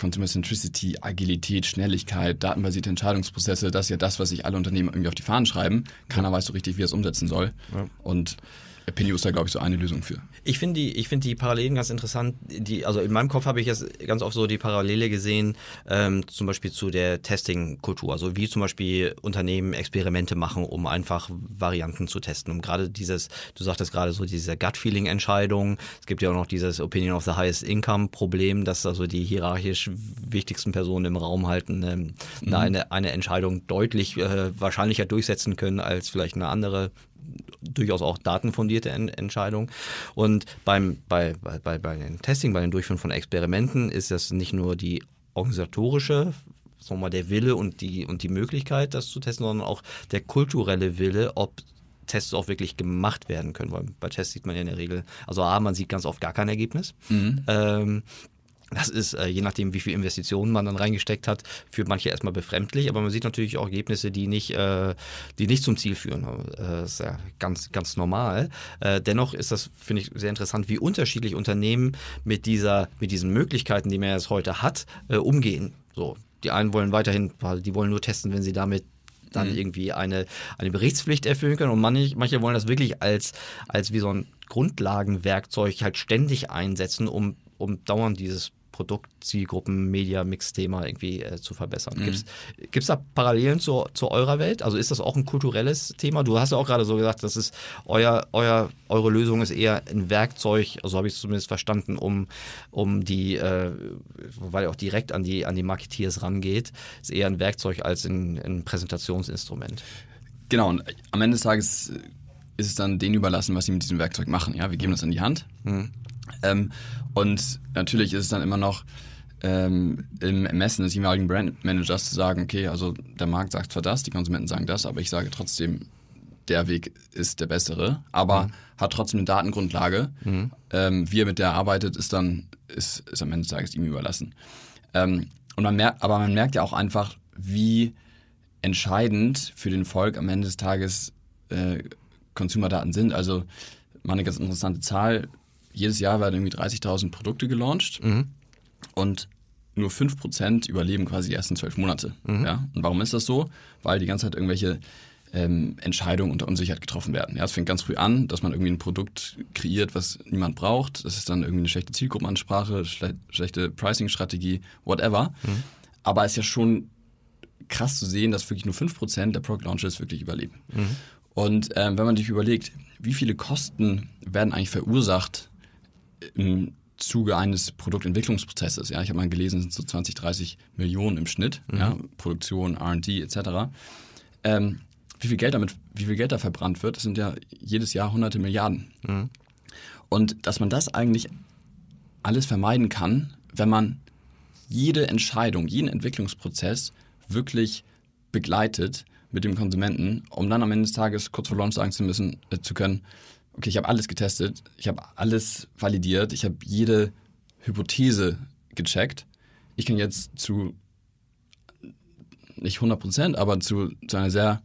S2: Consumer Centricity, Agilität, Schnelligkeit, datenbasierte Entscheidungsprozesse, das ist ja das, was sich alle Unternehmen irgendwie auf die Fahnen schreiben. Keiner weiß so richtig, wie er es umsetzen soll. Ja. Und Opinio ist da, glaube ich, so eine Lösung für.
S1: Ich finde die, find die Parallelen ganz interessant. Die, also in meinem Kopf habe ich jetzt ganz oft so die Parallele gesehen, ähm, zum Beispiel zu der Testing-Kultur. Also wie zum Beispiel Unternehmen Experimente machen, um einfach Varianten zu testen. Um gerade dieses, du sagtest gerade so diese Gut-Feeling-Entscheidung. Es gibt ja auch noch dieses Opinion of the Highest Income-Problem, dass also die hierarchisch wichtigsten Personen im Raum halten, ähm, mhm. eine, eine Entscheidung deutlich äh, wahrscheinlicher durchsetzen können als vielleicht eine andere durchaus auch datenfundierte Entscheidung. Und beim, bei, bei, bei den Testing, bei den Durchführen von Experimenten ist das nicht nur die organisatorische sagen wir mal, der Wille und die, und die Möglichkeit, das zu testen, sondern auch der kulturelle Wille, ob Tests auch wirklich gemacht werden können. Weil bei Tests sieht man ja in der Regel, also A, man sieht ganz oft gar kein Ergebnis. Mhm. Ähm, Das ist, äh, je nachdem, wie viel Investitionen man dann reingesteckt hat, für manche erstmal befremdlich, aber man sieht natürlich auch Ergebnisse, die nicht, äh, die nicht zum Ziel führen. Äh, das ist ja ganz, ganz normal. Äh, dennoch ist das, finde ich, sehr interessant, wie unterschiedlich Unternehmen mit dieser, mit diesen Möglichkeiten, die man jetzt heute hat, äh, umgehen. So, die einen wollen weiterhin, die wollen nur testen, wenn sie damit dann mhm. irgendwie eine, eine Berichtspflicht erfüllen können. Und manche, manche wollen das wirklich als, als wie so ein Grundlagenwerkzeug halt ständig einsetzen, um, um dauernd dieses Produkt, Zielgruppen, Media, Mix-Thema irgendwie äh, zu verbessern. Mhm. Gibt es da Parallelen zu, zu eurer Welt? Also ist das auch ein kulturelles Thema? Du hast ja auch gerade so gesagt, das ist euer, euer, eure Lösung ist eher ein Werkzeug, also habe ich es zumindest verstanden, um, um die, äh, weil auch direkt an die, an die Marketeers rangeht, ist eher ein Werkzeug als ein, ein Präsentationsinstrument.
S2: Genau, und am Ende des Tages ist es dann denen überlassen, was sie mit diesem Werkzeug machen. Ja, wir geben das in die Hand. Mhm. Ähm, und natürlich ist es dann immer noch ähm, im Ermessen des jeweiligen Brandmanagers zu sagen, okay, also der Markt sagt zwar das, die Konsumenten sagen das, aber ich sage trotzdem, der Weg ist der bessere, aber mhm. hat trotzdem eine Datengrundlage. Mhm. Ähm, wie er mit der arbeitet, ist dann, ist, ist am Ende des Tages ihm überlassen. Ähm, und man merkt, aber man merkt ja auch einfach, wie entscheidend für den Volk am Ende des Tages äh, Consumer-Daten sind. Also mal eine ganz interessante Zahl, jedes Jahr werden irgendwie 30.000 Produkte gelauncht mhm. und nur 5% überleben quasi die ersten zwölf Monate. Mhm. Ja? Und warum ist das so? Weil die ganze Zeit irgendwelche ähm, Entscheidungen unter Unsicherheit getroffen werden. Ja, es fängt ganz früh an, dass man irgendwie ein Produkt kreiert, was niemand braucht. Das ist dann irgendwie eine schlechte Zielgruppenansprache, schle schlechte Pricing-Strategie, whatever. Mhm. Aber es ist ja schon krass zu sehen, dass wirklich nur 5% der Product Launches wirklich überleben. Mhm. Und ähm, wenn man sich überlegt, wie viele Kosten werden eigentlich verursacht im Zuge eines Produktentwicklungsprozesses. Ja, ich habe mal gelesen, sind so 20, 30 Millionen im Schnitt, mhm. ja, Produktion, R&D etc. Ähm, wie viel Geld damit, wie viel Geld da verbrannt wird, das sind ja jedes Jahr hunderte Milliarden. Mhm. Und dass man das eigentlich alles vermeiden kann, wenn man jede Entscheidung, jeden Entwicklungsprozess wirklich begleitet mit dem Konsumenten, um dann am Ende des Tages kurz vor Launch sagen zu müssen, äh, zu können, okay, ich habe alles getestet, ich habe alles validiert, ich habe jede Hypothese gecheckt. Ich kann jetzt zu, nicht 100 Prozent, aber zu, zu einer sehr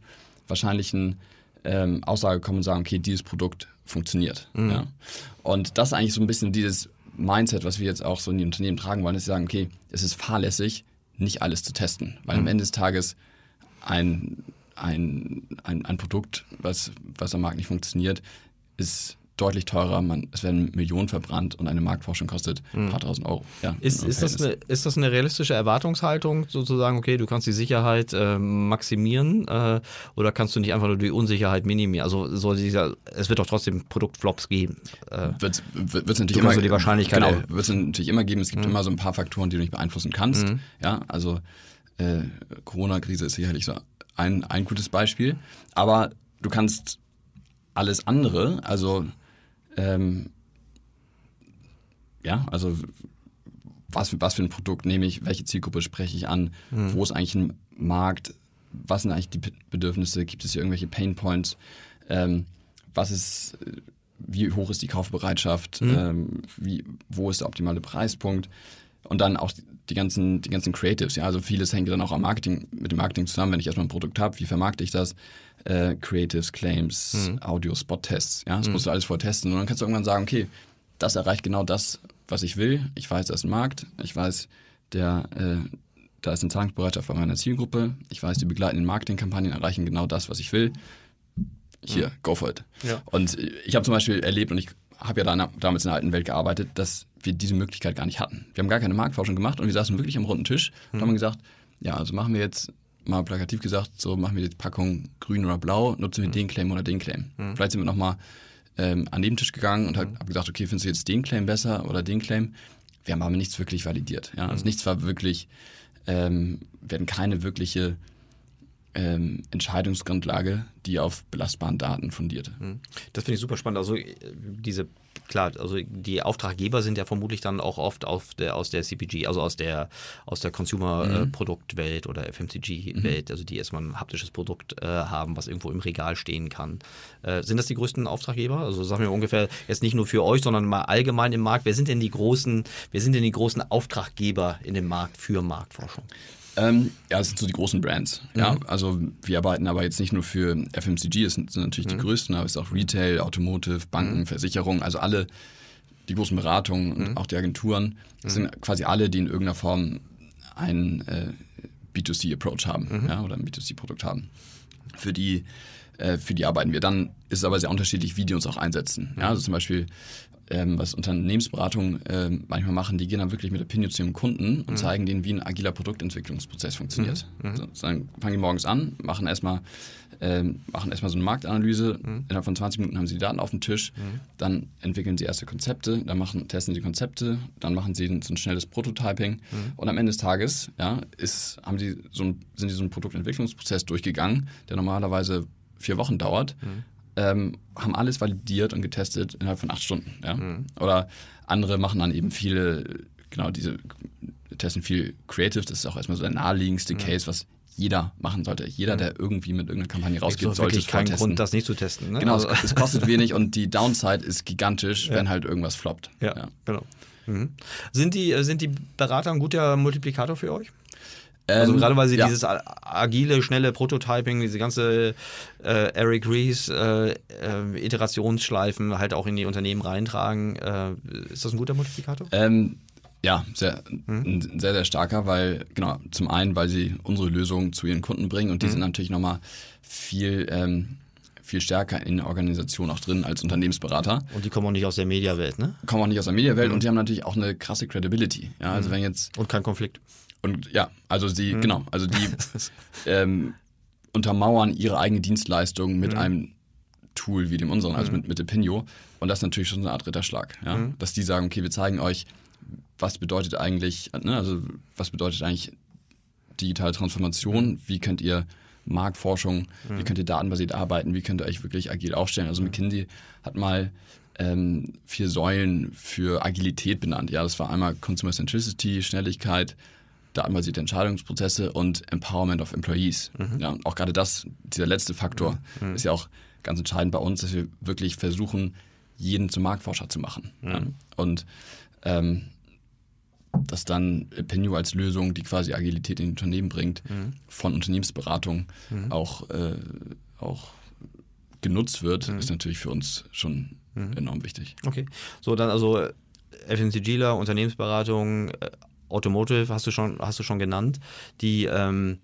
S2: wahrscheinlichen ähm, Aussage kommen und sagen, okay, dieses Produkt funktioniert. Mhm. Ja? Und das ist eigentlich so ein bisschen dieses Mindset, was wir jetzt auch so in die Unternehmen tragen wollen, ist zu sagen, okay, es ist fahrlässig, nicht alles zu testen, weil mhm. am Ende des Tages ein, ein, ein, ein Produkt, was, was am Markt nicht funktioniert, ist deutlich teurer. Man, es werden Millionen verbrannt und eine Marktforschung kostet ein paar tausend Euro.
S1: Ja, ist, ist, das eine, ist das eine realistische Erwartungshaltung, sozusagen, okay, du kannst die Sicherheit äh, maximieren äh, oder kannst du nicht einfach nur die Unsicherheit minimieren? Also soll dieser, es wird doch trotzdem Produktflops geben.
S2: Äh, wird es natürlich immer
S1: so die Wahrscheinlichkeit.
S2: Genau, wird es natürlich immer geben. Es gibt mhm. immer so ein paar Faktoren, die du nicht beeinflussen kannst. Mhm. Ja, also äh, Corona-Krise ist sicherlich so ein, ein gutes Beispiel. Aber du kannst alles andere, also ähm, ja, also was für, was für ein Produkt nehme ich, welche Zielgruppe spreche ich an, mhm. wo ist eigentlich ein Markt, was sind eigentlich die Bedürfnisse, gibt es hier irgendwelche Pain Points, ähm, was ist, wie hoch ist die Kaufbereitschaft, mhm. ähm, wie, wo ist der optimale Preispunkt und dann auch die ganzen, die ganzen Creatives, ja, also vieles hängt dann auch am Marketing, mit dem Marketing zusammen, wenn ich erstmal ein Produkt habe, wie vermarkte ich das, äh, Creatives, Claims, mhm. Audio, Spot-Tests. Ja, das mhm. musst du alles vortesten. Und dann kannst du irgendwann sagen, okay, das erreicht genau das, was ich will. Ich weiß, da ist ein Markt. Ich weiß, der, äh, da ist eine Zahlungsbereitschaft bei meiner Zielgruppe. Ich weiß, die begleitenden Marketingkampagnen erreichen genau das, was ich will. Hier, mhm. go for it. Ja. Und ich habe zum Beispiel erlebt, und ich habe ja da, damals in der alten Welt gearbeitet, dass wir diese Möglichkeit gar nicht hatten. Wir haben gar keine Marktforschung gemacht und wir saßen wirklich am runden Tisch und haben mhm. gesagt, ja, also machen wir jetzt mal plakativ gesagt, so machen wir die Packung grün oder blau, nutzen wir mhm. den Claim oder den Claim. Mhm. Vielleicht sind wir nochmal ähm, an den Tisch gegangen und mhm. haben gesagt, okay, findest du jetzt den Claim besser oder den Claim? Wir haben aber nichts wirklich validiert. Ja? Also mhm. nichts war wirklich, ähm, wir hatten keine wirkliche ähm, Entscheidungsgrundlage, die auf belastbaren Daten fundiert.
S1: Mhm. Das finde ich super spannend. Also äh, diese klar, also die Auftraggeber sind ja vermutlich dann auch oft auf der, aus der CPG, also aus der, aus der Consumer-Produktwelt mhm. oder FMCG-Welt, mhm. also die erstmal ein haptisches Produkt äh, haben, was irgendwo im Regal stehen kann. Äh, sind das die größten Auftraggeber? Also sagen wir ungefähr jetzt nicht nur für euch, sondern mal allgemein im Markt. Wer sind denn die großen, wer sind denn die großen Auftraggeber in dem Markt für Marktforschung?
S2: Ähm, ja, das sind so die großen Brands. Mhm. Ja, also wir arbeiten aber jetzt nicht nur für FMCG, das sind, natürlich mhm. die größten, aber es ist auch Retail, Automotive, Banken, mhm. Versicherungen, also alle die großen Beratungen und mhm. auch die Agenturen, das sind mhm. quasi alle, die in irgendeiner Form einen äh, B2C-Approach haben mhm. ja, oder ein B2C-Produkt haben. Für die, äh, für die arbeiten wir. Dann ist es aber sehr unterschiedlich, wie die uns auch einsetzen. Ja, also zum Beispiel ähm, was Unternehmensberatungen ähm, manchmal machen, die gehen dann wirklich mit der Opinion zu ihrem Kunden und mhm. zeigen denen, wie ein agiler Produktentwicklungsprozess funktioniert. Mhm. So, dann fangen die morgens an, machen erstmal ähm, machen erstmal so eine Marktanalyse. Mhm. Innerhalb von 20 Minuten haben sie die Daten auf dem Tisch. Mhm. Dann entwickeln sie erste Konzepte, dann machen, testen sie Konzepte, dann machen sie so ein schnelles Prototyping. Mhm. Und am Ende des Tages ja, ist, haben die so ein, sind sie so einen Produktentwicklungsprozess durchgegangen, der normalerweise vier Wochen dauert. Ähm, haben alles validiert und getestet innerhalb von acht Stunden. Ja? Mhm. Oder andere machen dann eben viele, genau, diese testen viel Creative, das ist auch erstmal so der naheliegendste mhm. Case, was jeder machen sollte. Jeder, mhm. der irgendwie mit irgendeiner Kampagne rausgeht, sollte es
S1: keinen Grund, das nicht zu testen. Ne?
S2: Genau, also. es, kostet [LAUGHS] wenig und die Downside ist gigantisch, ja. wenn halt irgendwas floppt.
S1: Ja, ja. genau. Mhm. Sind, die, äh, sind die Berater ein guter Multiplikator für euch? Also ähm, gerade weil sie ja. dieses agile, schnelle Prototyping, diese ganze äh, Eric Ries äh, äh, Iterationsschleifen halt auch in die Unternehmen reintragen. Äh, ist das ein guter Multiplikator?
S2: Ähm, ja, sehr, hm? ein sehr, sehr starker, weil, genau, zum einen, weil sie unsere Lösungen zu ihren Kunden bringen und die hm. sind natürlich nochmal viel, ähm, viel stärker in der Organisation auch drin als Unternehmensberater.
S1: Und die kommen auch nicht aus der Mediawelt, ne?
S2: Kommen auch nicht aus der Mediawelt hm. und die haben natürlich auch eine krasse Credibility. Ja, also hm. wenn jetzt.
S1: Und kein Konflikt.
S2: Und ja, also sie, mhm. genau, also die [LAUGHS] ähm, untermauern ihre eigene Dienstleistung mit mhm. einem Tool wie dem unseren, also mhm. mit, mit Epinio. Und das ist natürlich schon eine Art Ritterschlag, ja? Mhm. dass die sagen, okay, wir zeigen euch, was bedeutet eigentlich, ne, also was bedeutet eigentlich digitale Transformation, mhm. wie könnt ihr Marktforschung, wie mhm. könnt ihr datenbasiert arbeiten, wie könnt ihr euch wirklich agil aufstellen. Also McKinsey hat mal ähm, vier Säulen für Agilität benannt. Ja, das war einmal Consumer Centricity, Schnelligkeit, datenbasierte Entscheidungsprozesse und Empowerment of Employees. Mhm. Ja, auch gerade das, dieser letzte Faktor, mhm. ist ja auch ganz entscheidend bei uns, dass wir wirklich versuchen, jeden zum Marktforscher zu machen. Mhm. Ja. Und ähm, dass dann Penio als Lösung, die quasi Agilität in die Unternehmen bringt, mhm. von Unternehmensberatung mhm. auch, äh, auch genutzt wird, mhm. ist natürlich für uns schon enorm wichtig.
S1: Okay. So, dann also FNCGler, Unternehmensberatung, äh, Automotive hast du schon, hast du schon genannt. Die, ähm,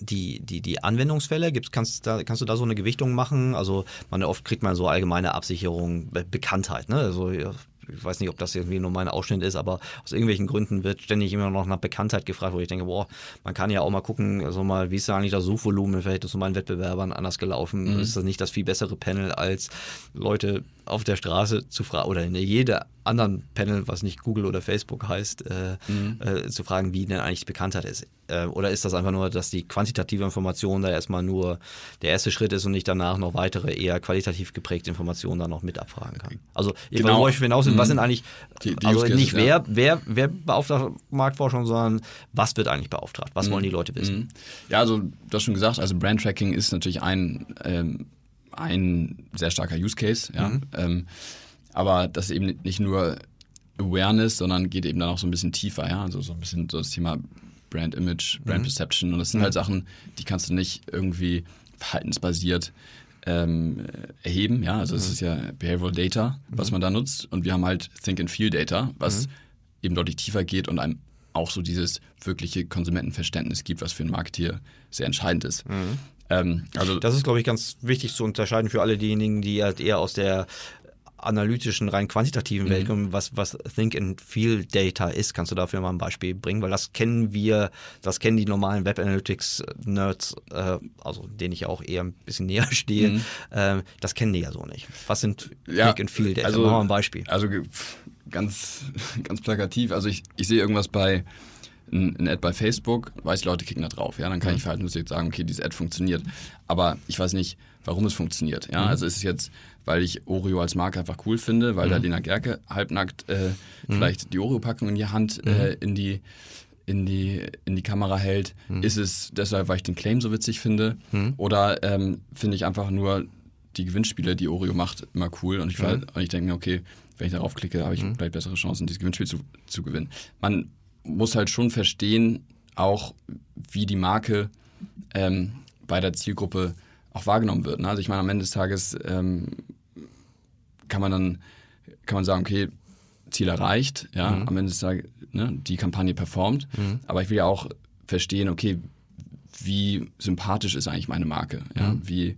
S1: die, die, die Anwendungsfälle, gibt's, kannst, da, kannst du da so eine Gewichtung machen? Also man oft kriegt man so allgemeine Absicherung, Bekanntheit, ne? Also ich weiß nicht, ob das irgendwie nur mein Ausschnitt ist, aber aus irgendwelchen Gründen wird ständig immer noch nach Bekanntheit gefragt, wo ich denke, boah, man kann ja auch mal gucken, also mal, wie ist da eigentlich das Suchvolumen im Verhältnis zu meinen Wettbewerbern anders gelaufen? Mhm. Ist das nicht das viel bessere Panel als Leute auf der Straße zu fragen oder in jeder anderen Panel, was nicht Google oder Facebook heißt, äh, mhm. äh, zu fragen, wie denn eigentlich die Bekanntheit ist. Äh, oder ist das einfach nur, dass die quantitative Information da erstmal nur der erste Schritt ist und ich danach noch weitere eher qualitativ geprägte Informationen dann noch mit abfragen kann? Also,
S2: genau.
S1: wo ich hinaus will, mhm. was sind eigentlich, die, die also nicht wer, ja. wer, wer beauftragt Marktforschung, sondern was wird eigentlich beauftragt? Was mhm. wollen die Leute wissen? Mhm.
S2: Ja, also du hast schon gesagt, also Brand-Tracking ist natürlich ein ähm, ein sehr starker Use Case, ja. Mhm. Ähm, aber das ist eben nicht nur Awareness, sondern geht eben dann auch so ein bisschen tiefer, ja. Also so ein bisschen so das Thema Brand Image, Brand mhm. Perception. Und das sind mhm. halt Sachen, die kannst du nicht irgendwie verhaltensbasiert ähm, erheben, ja. Also es mhm. ist ja Behavioral Data, was mhm. man da nutzt. Und wir haben halt Think and Feel Data, was mhm. eben deutlich tiefer geht und einem auch so dieses wirkliche Konsumentenverständnis gibt, was für einen Markt hier sehr entscheidend ist. Mhm.
S1: Ähm, also das ist, glaube ich, ganz wichtig zu unterscheiden für alle diejenigen, die halt eher aus der analytischen, rein quantitativen Welt kommen, mhm. was, was Think and Feel Data ist. Kannst du dafür mal ein Beispiel bringen? Weil das kennen wir, das kennen die normalen Web Analytics Nerds, äh, also denen ich auch eher ein bisschen näher [LAUGHS] stehe, mhm. äh, das kennen die ja so nicht. Was sind ja, Think and Feel Data?
S2: Also, mal ein Beispiel. Also ganz, [LAUGHS] ganz plakativ. Also ich, ich sehe irgendwas bei ein, Ad bei Facebook, weiß die Leute klicken da drauf, ja, dann kann
S1: Mhm.
S2: ich verhaltensmäßig sagen, okay, diese Ad funktioniert. Aber ich weiß nicht, warum es funktioniert.
S1: Mhm.
S2: Ja, also ist es jetzt, weil ich Oreo als Marke einfach cool finde, weil da
S1: Mhm.
S2: Lena Gerke halbnackt äh, vielleicht die Oreo-Packung in die Hand
S1: Mhm.
S2: äh, in die in die, in die Kamera hält.
S1: Mhm.
S2: Ist es deshalb, weil ich den Claim so witzig finde? Oder ähm, finde ich einfach nur die Gewinnspiele, die Oreo macht, immer cool und ich,
S1: Mhm.
S2: mhm. und ich denke mir, okay, wenn ich darauf klicke, habe ich vielleicht bessere Chancen, dieses Gewinnspiel zu, zu gewinnen. Man muss halt schon verstehen, auch wie die Marke ähm, bei der Zielgruppe auch wahrgenommen wird. Ne? Also ich meine, am Ende des Tages ähm, kann man dann kann man sagen, okay, Ziel erreicht, ja, am Ende des Tages, ne, die Kampagne performt, aber ich will ja auch verstehen, okay, wie sympathisch ist eigentlich meine Marke, ja, wie,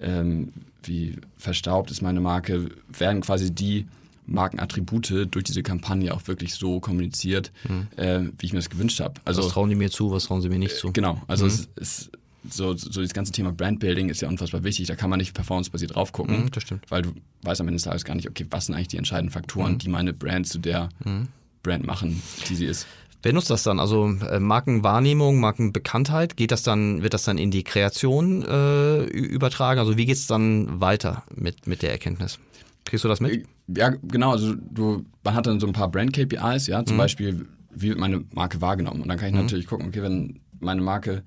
S2: ähm, wie verstaubt ist meine Marke, werden quasi die Markenattribute durch diese Kampagne auch wirklich so kommuniziert, äh, wie ich mir das gewünscht habe. Also
S1: was trauen die mir zu, was trauen sie mir nicht zu?
S2: Genau, also es ist so, so das ganze Thema Brandbuilding ist ja unfassbar wichtig. Da kann man nicht performancebasiert drauf gucken,
S1: Mhm, das stimmt.
S2: weil du weißt am Ende des Tages gar nicht, okay, was sind eigentlich die entscheidenden Faktoren, die meine Brand zu der Brand machen, die sie ist.
S1: Wer nutzt das dann? Also äh, Markenwahrnehmung, Markenbekanntheit, geht das dann, wird das dann in die Kreation äh, übertragen? Also wie geht es dann weiter mit, mit der Erkenntnis? Kriegst du das mit?
S2: Ja, genau, also du, man hat dann so ein paar Brand-KPIs, ja, zum Beispiel, wie wird meine Marke wahrgenommen? Und dann kann ich natürlich gucken, okay, wenn meine Marke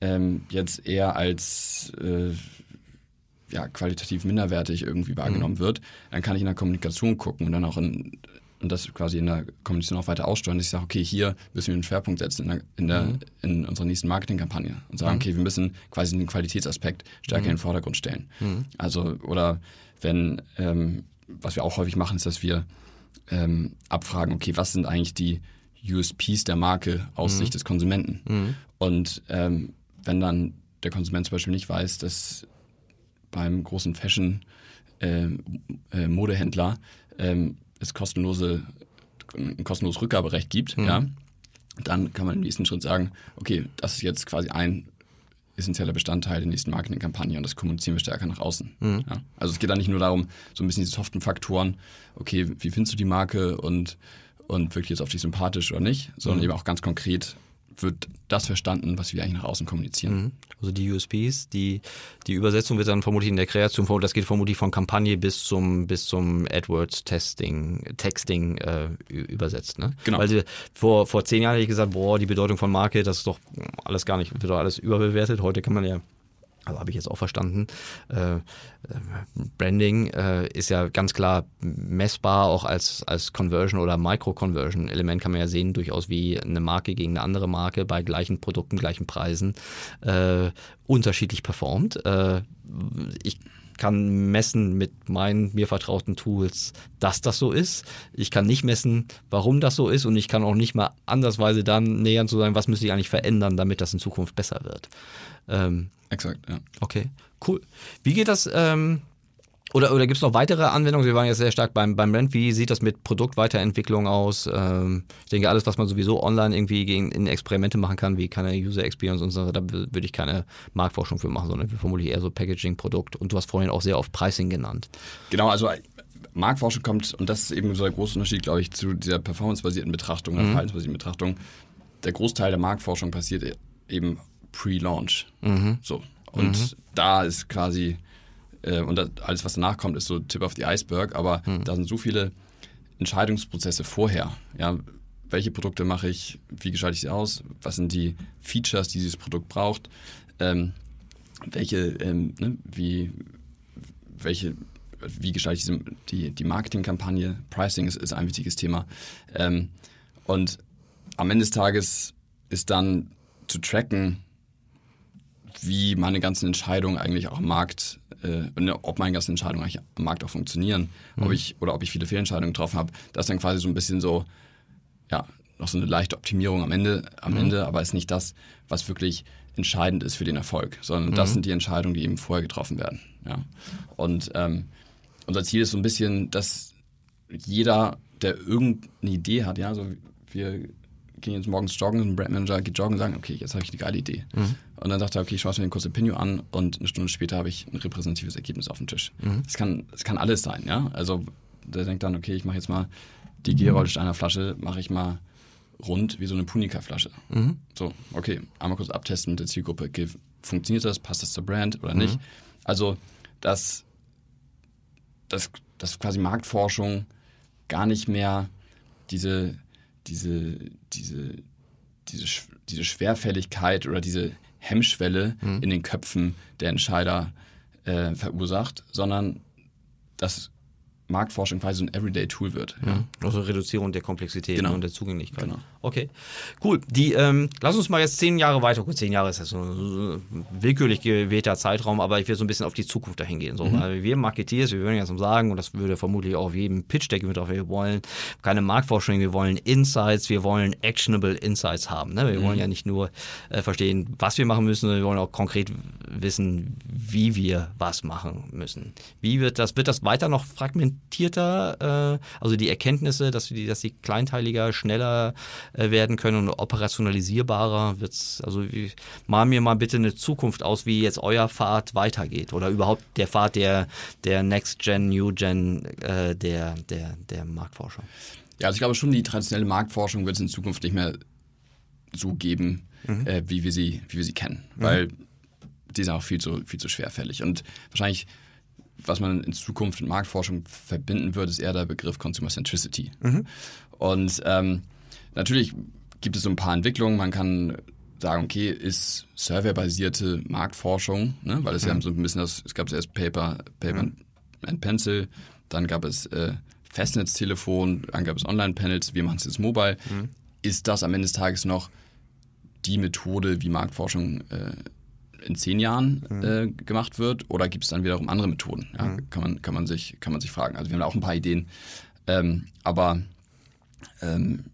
S2: ähm, jetzt eher als äh, ja, qualitativ minderwertig irgendwie wahrgenommen wird, dann kann ich in der Kommunikation gucken und dann auch in, und das quasi in der Kommunikation auch weiter aussteuern, dass ich sage, okay, hier müssen wir einen Schwerpunkt setzen in, der, in, der, in unserer nächsten Marketingkampagne und sagen, okay, wir müssen quasi den Qualitätsaspekt stärker in den Vordergrund stellen. Also, oder wenn, ähm, was wir auch häufig machen, ist, dass wir ähm, abfragen, okay, was sind eigentlich die USPs der Marke aus Sicht des Konsumenten? Und ähm, wenn dann der Konsument zum Beispiel nicht weiß, dass beim großen Fashion äh, äh, Modehändler ähm, es kostenlose ein kostenloses Rückgaberecht gibt, ja, dann kann man im nächsten Schritt sagen, okay, das ist jetzt quasi ein essentieller Bestandteil der nächsten Marketingkampagne und das kommunizieren wir stärker nach außen. Ja. Also es geht da nicht nur darum, so ein bisschen diese soften Faktoren, okay, wie findest du die Marke und, und wirklich jetzt auf dich sympathisch oder nicht, sondern eben auch ganz konkret wird das verstanden, was wir eigentlich nach außen kommunizieren.
S1: Also die USPs, die, die Übersetzung wird dann vermutlich in der Kreation, das geht vermutlich von Kampagne bis zum, bis zum AdWords-Testing, Texting äh, übersetzt. Ne?
S2: Genau.
S1: Weil vor, vor zehn Jahren hätte ich gesagt, boah, die Bedeutung von Marke, das ist doch alles gar nicht, wird doch alles überbewertet. Heute kann man ja also habe ich jetzt auch verstanden. Äh, äh, Branding äh, ist ja ganz klar messbar, auch als, als Conversion oder Micro-Conversion-Element kann man ja sehen, durchaus wie eine Marke gegen eine andere Marke bei gleichen Produkten, gleichen Preisen äh, unterschiedlich performt. Äh, ich kann messen mit meinen mir vertrauten Tools, dass das so ist. Ich kann nicht messen, warum das so ist und ich kann auch nicht mal andersweise dann nähern zu sagen, was müsste ich eigentlich verändern, damit das in Zukunft besser wird. Ähm,
S2: Exakt, ja.
S1: Okay, cool. Wie geht das? Ähm, oder oder gibt es noch weitere Anwendungen? Wir waren jetzt sehr stark beim, beim Brand. Wie sieht das mit Produktweiterentwicklung aus? Ähm, ich denke, alles, was man sowieso online irgendwie gegen, in Experimente machen kann, wie keine User Experience und so, da würde ich keine Marktforschung für machen, sondern vermutlich eher so Packaging, Produkt. Und du hast vorhin auch sehr oft Pricing genannt.
S2: Genau, also Marktforschung kommt, und das ist eben so der große Unterschied, glaube ich, zu dieser performancebasierten Betrachtung oder verhaltensbasierten Betrachtung. Der Großteil der Marktforschung passiert e- eben pre-launch. So. Und da ist quasi, äh, und das, alles, was danach kommt, ist so Tip of the Iceberg, aber da sind so viele Entscheidungsprozesse vorher. Ja, welche Produkte mache ich, wie gestalte ich sie aus, was sind die Features, die dieses Produkt braucht, ähm, welche, ähm, ne, wie, welche, wie gestalte ich diese, die, die Marketingkampagne, Pricing ist, ist ein wichtiges Thema. Ähm, und am Ende des Tages ist dann zu tracken, wie meine ganzen Entscheidungen eigentlich auch am Markt, äh, ne, ob meine ganzen Entscheidungen eigentlich am Markt auch funktionieren, ob ich oder ob ich viele Fehlentscheidungen getroffen habe, das ist dann quasi so ein bisschen so, ja, noch so eine leichte Optimierung am Ende, am Ende, aber ist nicht das, was wirklich entscheidend ist für den Erfolg, sondern das sind die Entscheidungen, die eben vorher getroffen werden. Ja. Und ähm, unser Ziel ist so ein bisschen, dass jeder, der irgendeine Idee hat, ja, so wir gehen jetzt morgens joggen, ein Brandmanager geht joggen und sagen, okay, jetzt habe ich eine geile Idee. Und dann sagt er, okay, ich schaue mir den kurzen Opinion an und eine Stunde später habe ich ein repräsentatives Ergebnis auf dem Tisch. Das, kann, das kann alles sein, ja. Also der denkt dann, okay, ich mache jetzt mal die Gerold Steiner Flasche, mache ich mal rund wie so eine Punika-Flasche. So, okay, einmal kurz abtesten mit der Zielgruppe. Okay, funktioniert das? Passt das zur Brand oder nicht? Also, dass, dass, dass quasi Marktforschung gar nicht mehr diese, diese, diese, diese, diese Schwerfälligkeit oder diese Hemmschwelle in den Köpfen der Entscheider äh, verursacht, sondern dass Marktforschung quasi so ein Everyday-Tool wird. Ja.
S1: Also Reduzierung der Komplexität
S2: Genau.
S1: und der Zugänglichkeit.
S2: Genau.
S1: Okay, cool. Die, ähm, lass uns mal jetzt zehn Jahre weiter. Gut, zehn Jahre ist ja so ein willkürlich gewählter Zeitraum, aber ich will so ein bisschen auf die Zukunft dahin gehen. So, weil wir Marketeers, wir würden jetzt sagen, und das würde vermutlich auch auf jedem Pitch-Deck mit wir wollen keine Marktforschung, wir wollen Insights, wir wollen actionable Insights haben. Ne? Wir wollen ja nicht nur äh, verstehen, was wir machen müssen, sondern wir wollen auch konkret wissen, wie wir was machen müssen. Wie wird das, wird das weiter noch fragmentierter, äh, also die Erkenntnisse, dass die, dass die kleinteiliger, schneller äh, werden können und operationalisierbarer wird's, also wie, mal mir mal bitte eine Zukunft aus, wie jetzt euer Pfad weitergeht oder überhaupt der Pfad der, der Next Gen, New Gen, äh, der, der, der Marktforschung.
S2: Ja, also ich glaube schon, die traditionelle Marktforschung wird es in Zukunft nicht mehr so geben, äh, wie, wir sie, wie wir sie kennen. Weil die ist auch viel zu, viel zu schwerfällig. Und wahrscheinlich, was man in Zukunft mit Marktforschung verbinden wird, ist eher der Begriff Consumer Centricity. Und ähm, natürlich gibt es so ein paar Entwicklungen. Man kann sagen, okay, ist surveybasierte Marktforschung, ne? weil es ja so ein bisschen das, es gab zuerst Paper, Paper and Pencil, dann gab es äh, Festnetztelefon, dann gab es Online-Panels, wir machen es jetzt mobile. Ist das am Ende des Tages noch die Methode, wie Marktforschung äh, in zehn Jahren äh, gemacht wird, oder gibt es dann wiederum andere Methoden? Ja, kann, man, kann, man sich, kann man sich fragen. Also wir haben da auch ein paar Ideen. Ähm, aber ähm,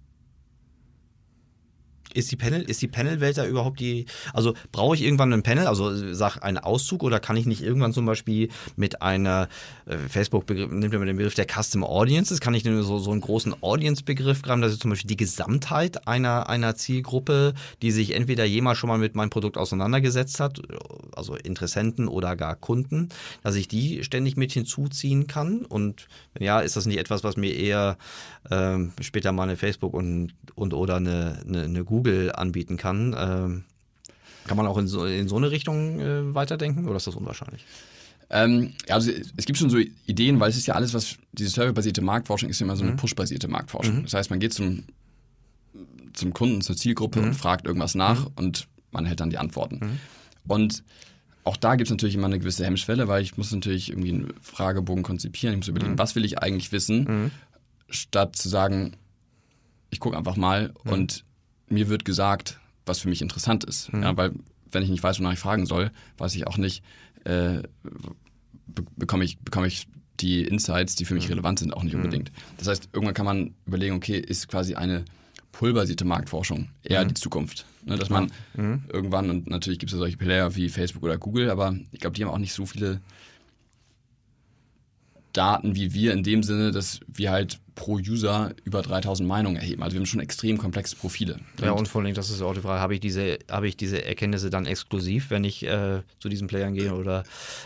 S1: Ist die Panel, ist die Panel-Welt da überhaupt die, also brauche ich irgendwann ein Panel, also sag einen Auszug oder kann ich nicht irgendwann zum Beispiel mit einer, äh, Facebook nimmt ja mal den Begriff der Custom Audiences, kann ich so, so einen großen Audience-Begriff graben, dass ich zum Beispiel die Gesamtheit einer, einer Zielgruppe, die sich entweder jemals schon mal mit meinem Produkt auseinandergesetzt hat, also Interessenten oder gar Kunden, dass ich die ständig mit hinzuziehen kann? Und wenn ja, ist das nicht etwas, was mir eher ähm, später mal eine Facebook und, und oder eine, eine, eine Google anbieten kann. Ähm, kann man auch in so, in so eine Richtung äh, weiterdenken oder ist das unwahrscheinlich?
S2: Ähm, also es gibt schon so Ideen, weil es ist ja alles, was diese surveybasierte Marktforschung ist immer so eine push-basierte Marktforschung. Das heißt, man geht zum, zum Kunden, zur Zielgruppe und fragt irgendwas nach und man hält dann die Antworten. Und auch da gibt es natürlich immer eine gewisse Hemmschwelle, weil ich muss natürlich irgendwie einen Fragebogen konzipieren. Ich muss überlegen, was will ich eigentlich wissen, statt zu sagen, ich gucke einfach mal und mir wird gesagt, was für mich interessant ist. Ja, weil wenn ich nicht weiß, wonach ich fragen soll, weiß ich auch nicht, äh, be bekomme ich, bekomme ich die Insights, die für mich relevant sind, auch nicht unbedingt. Das heißt, irgendwann kann man überlegen, okay, ist quasi eine pulversierte Marktforschung eher die Zukunft. Ne, dass man irgendwann, und natürlich gibt es ja solche Player wie Facebook oder Google, aber ich glaube, die haben auch nicht so viele Daten wie wir in dem Sinne, dass wir halt pro User über 3000 Meinungen erheben. Also wir haben schon extrem komplexe Profile.
S1: Ja, und vor allem, das ist auch die Frage, habe ich diese, habe ich diese Erkenntnisse dann exklusiv, wenn ich äh, zu diesen Playern gehe oder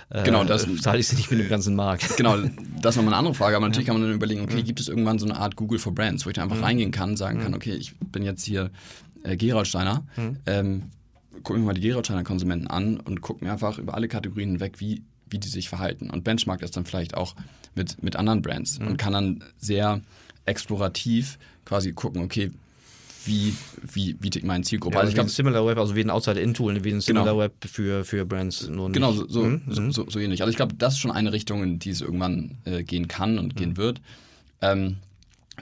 S1: äh,
S2: Genau, das-
S1: zahle ich sie nicht mit dem ganzen Markt? [LAUGHS]
S2: Genau, das ist nochmal eine andere Frage, aber natürlich kann man dann überlegen, okay, gibt es irgendwann so eine Art Google for Brands, wo ich da einfach reingehen kann, sagen kann, okay, ich bin jetzt hier äh, Gerolsteiner, ähm, gucke mir mal die Gerolsteiner Konsumenten an und gucke mir einfach über alle Kategorien hinweg, wie, wie die sich verhalten und benchmark das dann vielleicht auch mit, mit anderen Brands und kann dann sehr explorativ quasi gucken, okay, wie, wie, wie tickt meine Zielgruppe.
S1: Ja, also ich glaube,
S2: wie-
S1: SimilarWeb, also wie ein Outside-In-Tool, wie ein
S2: Genau.
S1: SimilarWeb für, für Brands.
S2: Genau, so, so,
S1: Mhm,
S2: so, so, so ähnlich. Also ich glaube, das ist schon eine Richtung, in die es irgendwann äh, gehen kann und gehen wird. Ähm,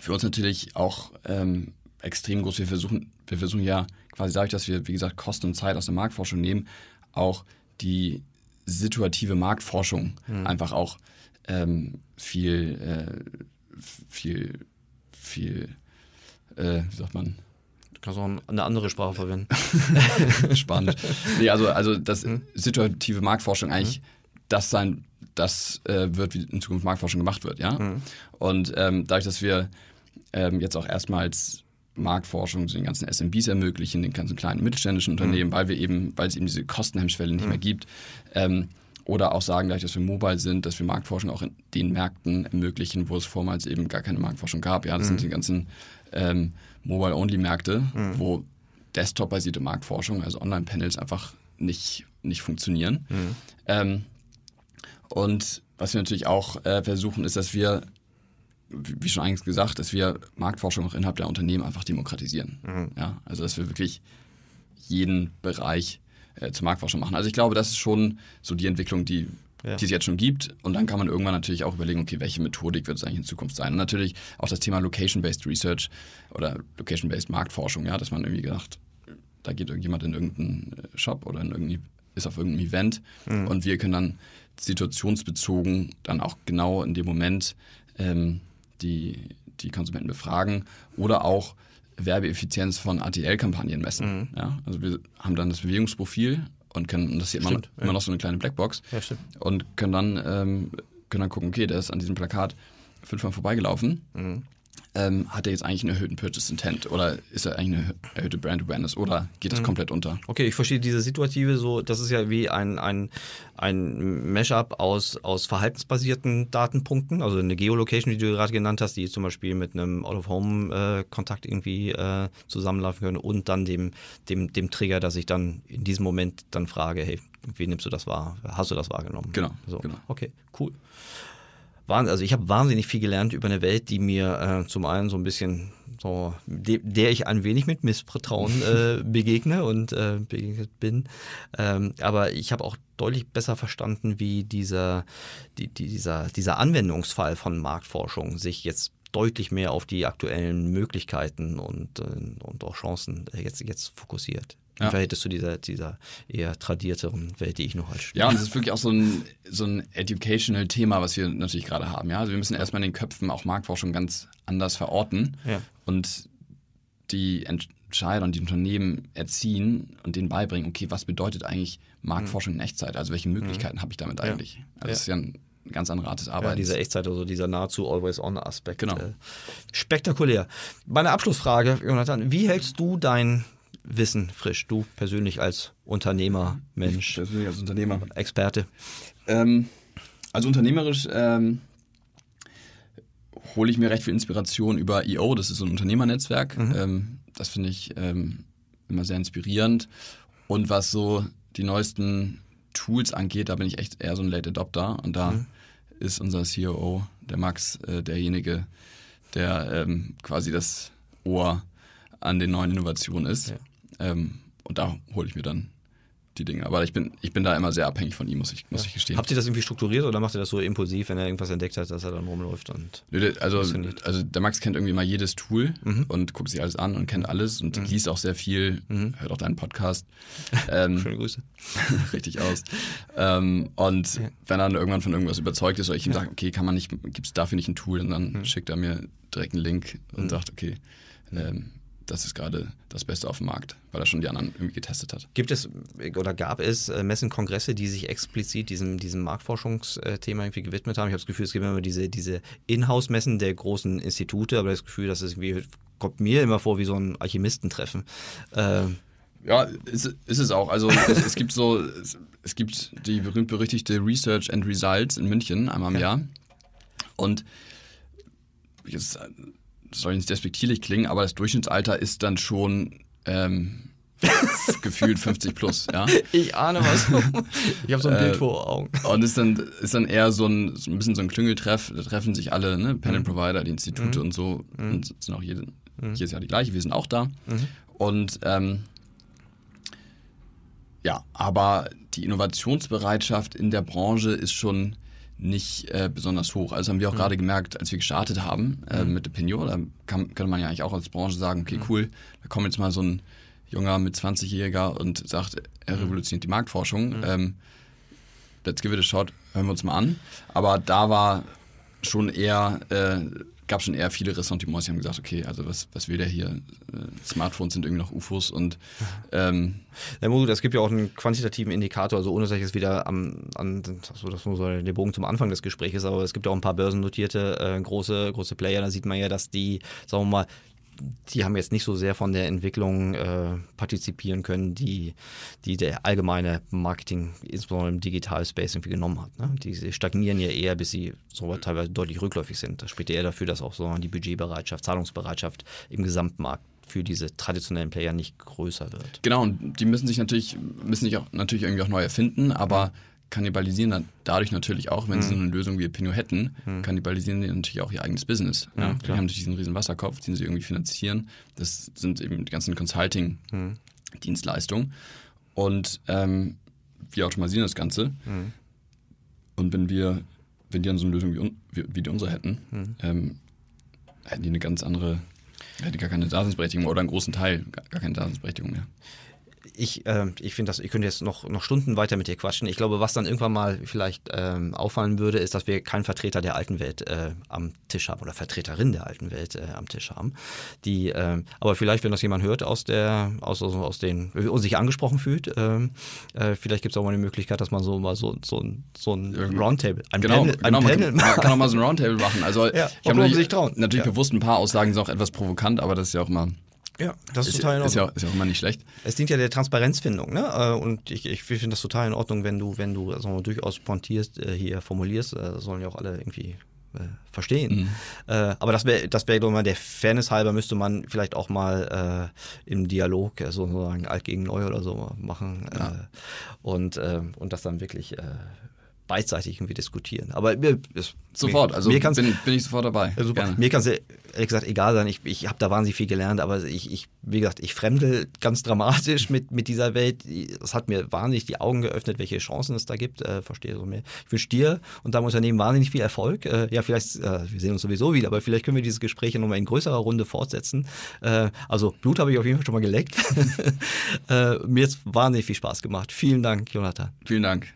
S2: für uns natürlich auch ähm, extrem groß. Wir versuchen, wir versuchen ja quasi dadurch, dass wir, wie gesagt, Kosten und Zeit aus der Marktforschung nehmen, auch die situative Marktforschung einfach auch ähm, viel, äh, viel, viel, äh, wie sagt man,
S1: Du kannst auch eine andere Sprache verwenden. [LAUGHS]
S2: Spannend. nee, also, also das
S1: Mhm.
S2: situative Marktforschung eigentlich das sein, das äh, wird, wie in Zukunft Marktforschung gemacht wird, ja.
S1: Mhm.
S2: Und ähm, dadurch, dass wir ähm, jetzt auch erstmals Marktforschung zu den ganzen SMBs ermöglichen, den ganzen kleinen mittelständischen
S1: Mhm.
S2: Unternehmen, weil wir eben, weil es eben diese Kostenhemmschwelle nicht mehr gibt, ähm, oder auch sagen, dass wir mobile sind, dass wir Marktforschung auch in den Märkten ermöglichen, wo es vormals eben gar keine Marktforschung gab. Ja, das
S1: Mhm.
S2: sind die ganzen ähm, Mobile-Only-Märkte, mhm. wo Desktop-basierte Marktforschung, also Online-Panels einfach nicht, nicht funktionieren. Mhm. Ähm, und was wir natürlich auch äh, versuchen, ist, dass wir, wie schon eigentlich gesagt, dass wir Marktforschung auch innerhalb der Unternehmen einfach demokratisieren. Mhm. Ja, also dass wir wirklich jeden Bereich äh, zur Marktforschung machen. Also ich glaube, das ist schon so die Entwicklung, die ja. die es jetzt schon gibt. Und dann kann man irgendwann natürlich auch überlegen, okay, welche Methodik wird es eigentlich in Zukunft sein? Und natürlich auch das Thema Location-Based Research oder Location-Based Marktforschung, ja, dass man irgendwie gedacht, da geht irgendjemand in irgendeinen äh, Shop oder in irgendwie, ist auf irgendeinem Event mhm. und wir können dann situationsbezogen dann auch genau in dem Moment ähm, die, die Konsumenten befragen oder auch Werbeeffizienz von ATL-Kampagnen messen. Mhm. Ja? Also wir haben dann das Bewegungsprofil und können, das ist immer, stimmt, immer noch so eine kleine Blackbox ja, und können dann, ähm, können dann gucken, okay, der ist an diesem Plakat fünfmal vorbeigelaufen. Mhm ähm, hat er jetzt eigentlich einen erhöhten Purchase Intent oder ist er eigentlich eine erhöhte Brand Awareness oder geht das mhm. komplett unter?
S1: Okay, ich verstehe diese Situative so, das ist ja wie ein, ein, ein Mashup aus, aus verhaltensbasierten Datenpunkten, also eine Geolocation, die du gerade genannt hast, die zum Beispiel mit einem Out-of-Home-Kontakt äh, irgendwie äh, zusammenlaufen können und dann dem, dem, dem Trigger, dass ich dann in diesem Moment dann frage, hey, wie nimmst du das wahr? Hast du das wahrgenommen?
S2: Genau.
S1: So.
S2: genau.
S1: Okay, cool also ich habe wahnsinnig viel gelernt über eine Welt, die mir äh, zum einen so ein bisschen so, de, der ich ein wenig mit Missvertrauen [LAUGHS] äh, begegne und äh, begegnet bin. Ähm, aber ich habe auch deutlich besser verstanden, wie dieser, die, dieser, dieser Anwendungsfall von Marktforschung sich jetzt deutlich mehr auf die aktuellen Möglichkeiten und, äh, und auch Chancen jetzt, jetzt fokussiert im ja. Verhältnis zu dieser, dieser eher tradierteren Welt, die ich noch als
S2: Student. Ja, und es ist wirklich auch so ein, so ein Educational-Thema, was wir natürlich gerade haben. Ja? Also wir müssen erstmal in den Köpfen auch Marktforschung ganz anders verorten ja. und die Entscheider und die Unternehmen erziehen und denen beibringen, okay, was bedeutet eigentlich Marktforschung in Echtzeit? Also welche Möglichkeiten mhm. habe ich damit eigentlich? Also das ist ja ein ganz andere Art des Arbeitens. Ja,
S1: diese Echtzeit, also dieser nahezu Always-On-Aspekt. Genau. Äh, spektakulär. Meine Abschlussfrage, Jonathan, wie hältst du dein Wissen frisch? Du persönlich als Unternehmer, Mensch.
S2: persönlich als Unternehmer.
S1: Experte.
S2: Ähm, also unternehmerisch ähm, hole ich mir recht viel Inspiration über EO, das ist so ein Unternehmernetzwerk. Mhm. Ähm, das finde ich ähm, immer sehr inspirierend. Und was so die neuesten Tools angeht, da bin ich echt eher so ein Late Adopter. Und da mhm. ist unser CEO, der Max, äh, derjenige, der ähm, quasi das Ohr an den neuen Innovationen ist. Ja. Ähm, und da hole ich mir dann die Dinge. Aber ich bin, ich bin da immer sehr abhängig von ihm, muss ich, muss ja. ich gestehen.
S1: Habt ihr das irgendwie strukturiert oder macht ihr das so impulsiv, wenn er irgendwas entdeckt hat, dass er dann rumläuft und
S2: also, also der Max kennt irgendwie mal jedes Tool mhm. und guckt sich alles an und kennt alles und mhm. liest auch sehr viel, mhm. hört auch deinen Podcast. [LAUGHS]
S1: Ähm, Schöne Grüße. [LAUGHS]
S2: richtig aus. Ähm, und ja. wenn er dann irgendwann von irgendwas überzeugt ist oder ich ihm ja. sage, okay, kann man nicht, gibt es dafür nicht ein Tool und dann mhm. schickt er mir direkt einen Link und mhm. sagt, okay, ähm, das ist gerade das Beste auf dem Markt, weil er schon die anderen irgendwie getestet hat.
S1: Gibt es oder gab es äh, Messen, Kongresse, die sich explizit diesem, diesem Marktforschungsthema irgendwie gewidmet haben? Ich habe das Gefühl, es gibt immer diese, diese Inhouse-Messen der großen Institute, aber das Gefühl, dass es irgendwie, kommt mir immer vor wie so ein Alchemistentreffen.
S2: Ähm, ja, ist, ist es auch. Also es, es [LAUGHS] gibt so, es, es, gibt die berühmt-berüchtigte Research and Results in München einmal im ja. Jahr. Und jetzt soll nicht despektierlich klingen, aber das Durchschnittsalter ist dann schon ähm, [LAUGHS] gefühlt 50 plus, ja. [LAUGHS]
S1: Ich ahne was. [LAUGHS] Ich habe so ein Bild äh, vor Augen.
S2: Und ist dann, ist dann eher so ein, so ein bisschen so ein Klüngeltreff. Da treffen sich alle, ne, Pen mhm. Provider, die Institute mhm. und so. Mhm. Und sind auch jede, mhm. jedes Jahr die gleiche. Wir sind auch da. Mhm. Und ähm, ja, aber die Innovationsbereitschaft in der Branche ist schon nicht äh, besonders hoch. Also haben wir auch mhm. gerade gemerkt, als wir gestartet haben äh, mhm. mit Opinio, da kann, könnte man ja eigentlich auch als Branche sagen, okay, mhm. cool, da kommt jetzt mal so ein junger mit 20-Jähriger und sagt, er mhm. revolutioniert die Marktforschung. Mhm. Ähm, let's give it a shot, hören wir uns mal an. Aber da war schon eher äh, gab schon eher viele Ressentiments, die haben gesagt, okay, also was, was will der hier? Äh, Smartphones sind irgendwie noch UFOs und ähm
S1: ja, es gibt ja auch einen quantitativen Indikator, also ohne dass ich jetzt wieder am, an, so, das nur so der Bogen zum Anfang des Gesprächs, aber es gibt ja auch ein paar börsennotierte äh, große, große Player, da sieht man ja, dass die, sagen wir mal, die haben jetzt nicht so sehr von der Entwicklung äh, partizipieren können, die, die der allgemeine Marketing, insbesondere im Digital Space, irgendwie genommen hat. Ne? Die stagnieren ja eher, bis sie so teilweise deutlich rückläufig sind. Das spricht eher dafür, dass auch so die Budgetbereitschaft, Zahlungsbereitschaft im Gesamtmarkt für diese traditionellen Player nicht größer wird.
S2: Genau, und die müssen sich natürlich, müssen sich auch natürlich irgendwie auch neu erfinden, aber kannibalisieren dann dadurch natürlich auch, wenn mhm. sie so eine Lösung wie Pinot hätten, mhm. kannibalisieren sie natürlich auch ihr eigenes Business. Ja, Die haben natürlich diesen riesen Wasserkopf, den sie irgendwie finanzieren. Das sind eben die ganzen Consulting-Dienstleistungen. Mhm. Und ähm, wir automatisieren das Ganze. Mhm. Und wenn wir, wenn die dann so eine Lösung wie, wie die unsere hätten, mhm. ähm, hätten die eine ganz andere, hätten die gar keine Daseinsberechtigung oder einen großen Teil gar keine Daseinsberechtigung mehr
S1: ich, äh, ich finde das, ich könnte jetzt noch, noch Stunden weiter mit dir quatschen. Ich glaube, was dann irgendwann mal vielleicht ähm, auffallen würde, ist, dass wir keinen Vertreter der alten Welt äh, am Tisch haben oder Vertreterin der alten Welt äh, am Tisch haben. Die, äh, aber vielleicht, wenn das jemand hört aus der, aus, aus, aus den, und sich angesprochen fühlt, ähm, äh, vielleicht gibt es auch mal eine Möglichkeit, dass man so mal so, so, so ein Roundtable,
S2: ein genau, Panel, genau, ein man, Panel man, kann auch mal so ein Roundtable machen. Also ja, ich habe natürlich, natürlich ja. bewusst ein paar Aussagen sind auch etwas provokant, aber das ist ja auch immer
S1: ja, das ist, ist total in
S2: Ordnung. Ist ja, ist ja auch immer nicht schlecht.
S1: Es dient ja der Transparenzfindung, ne? Äh, und ich, ich finde das total in Ordnung, wenn du, wenn du also durchaus pointierst, äh, hier formulierst, äh, sollen ja auch alle irgendwie äh, verstehen. Mhm. Äh, aber das wäre, das wäre doch mal der Fairness halber, müsste man vielleicht auch mal äh, im Dialog sozusagen alt gegen neu oder so machen. Ja. und, und das dann wirklich beidseitig irgendwie diskutieren. Aber mir,
S2: es, sofort, also mir bin, bin, ich sofort dabei.
S1: Ja, super. Mir kann es ehrlich gesagt egal sein. Ich, ich habe da wahnsinnig viel gelernt, aber ich, ich, wie gesagt, ich fremdel ganz dramatisch mit, mit dieser Welt. Es hat mir wahnsinnig die Augen geöffnet, welche Chancen es da gibt. Äh, verstehe so mehr. Ich wünsche dir und deinem Unternehmen wahnsinnig viel Erfolg. Äh, ja, vielleicht, äh, wir sehen uns sowieso wieder, aber vielleicht können wir dieses Gespräch nochmal in größerer Runde fortsetzen. Äh, also Blut habe ich auf jeden Fall schon mal geleckt. [LAUGHS] Äh, mir hat es wahnsinnig viel Spaß gemacht. Vielen Dank, Jonathan.
S2: Vielen Dank.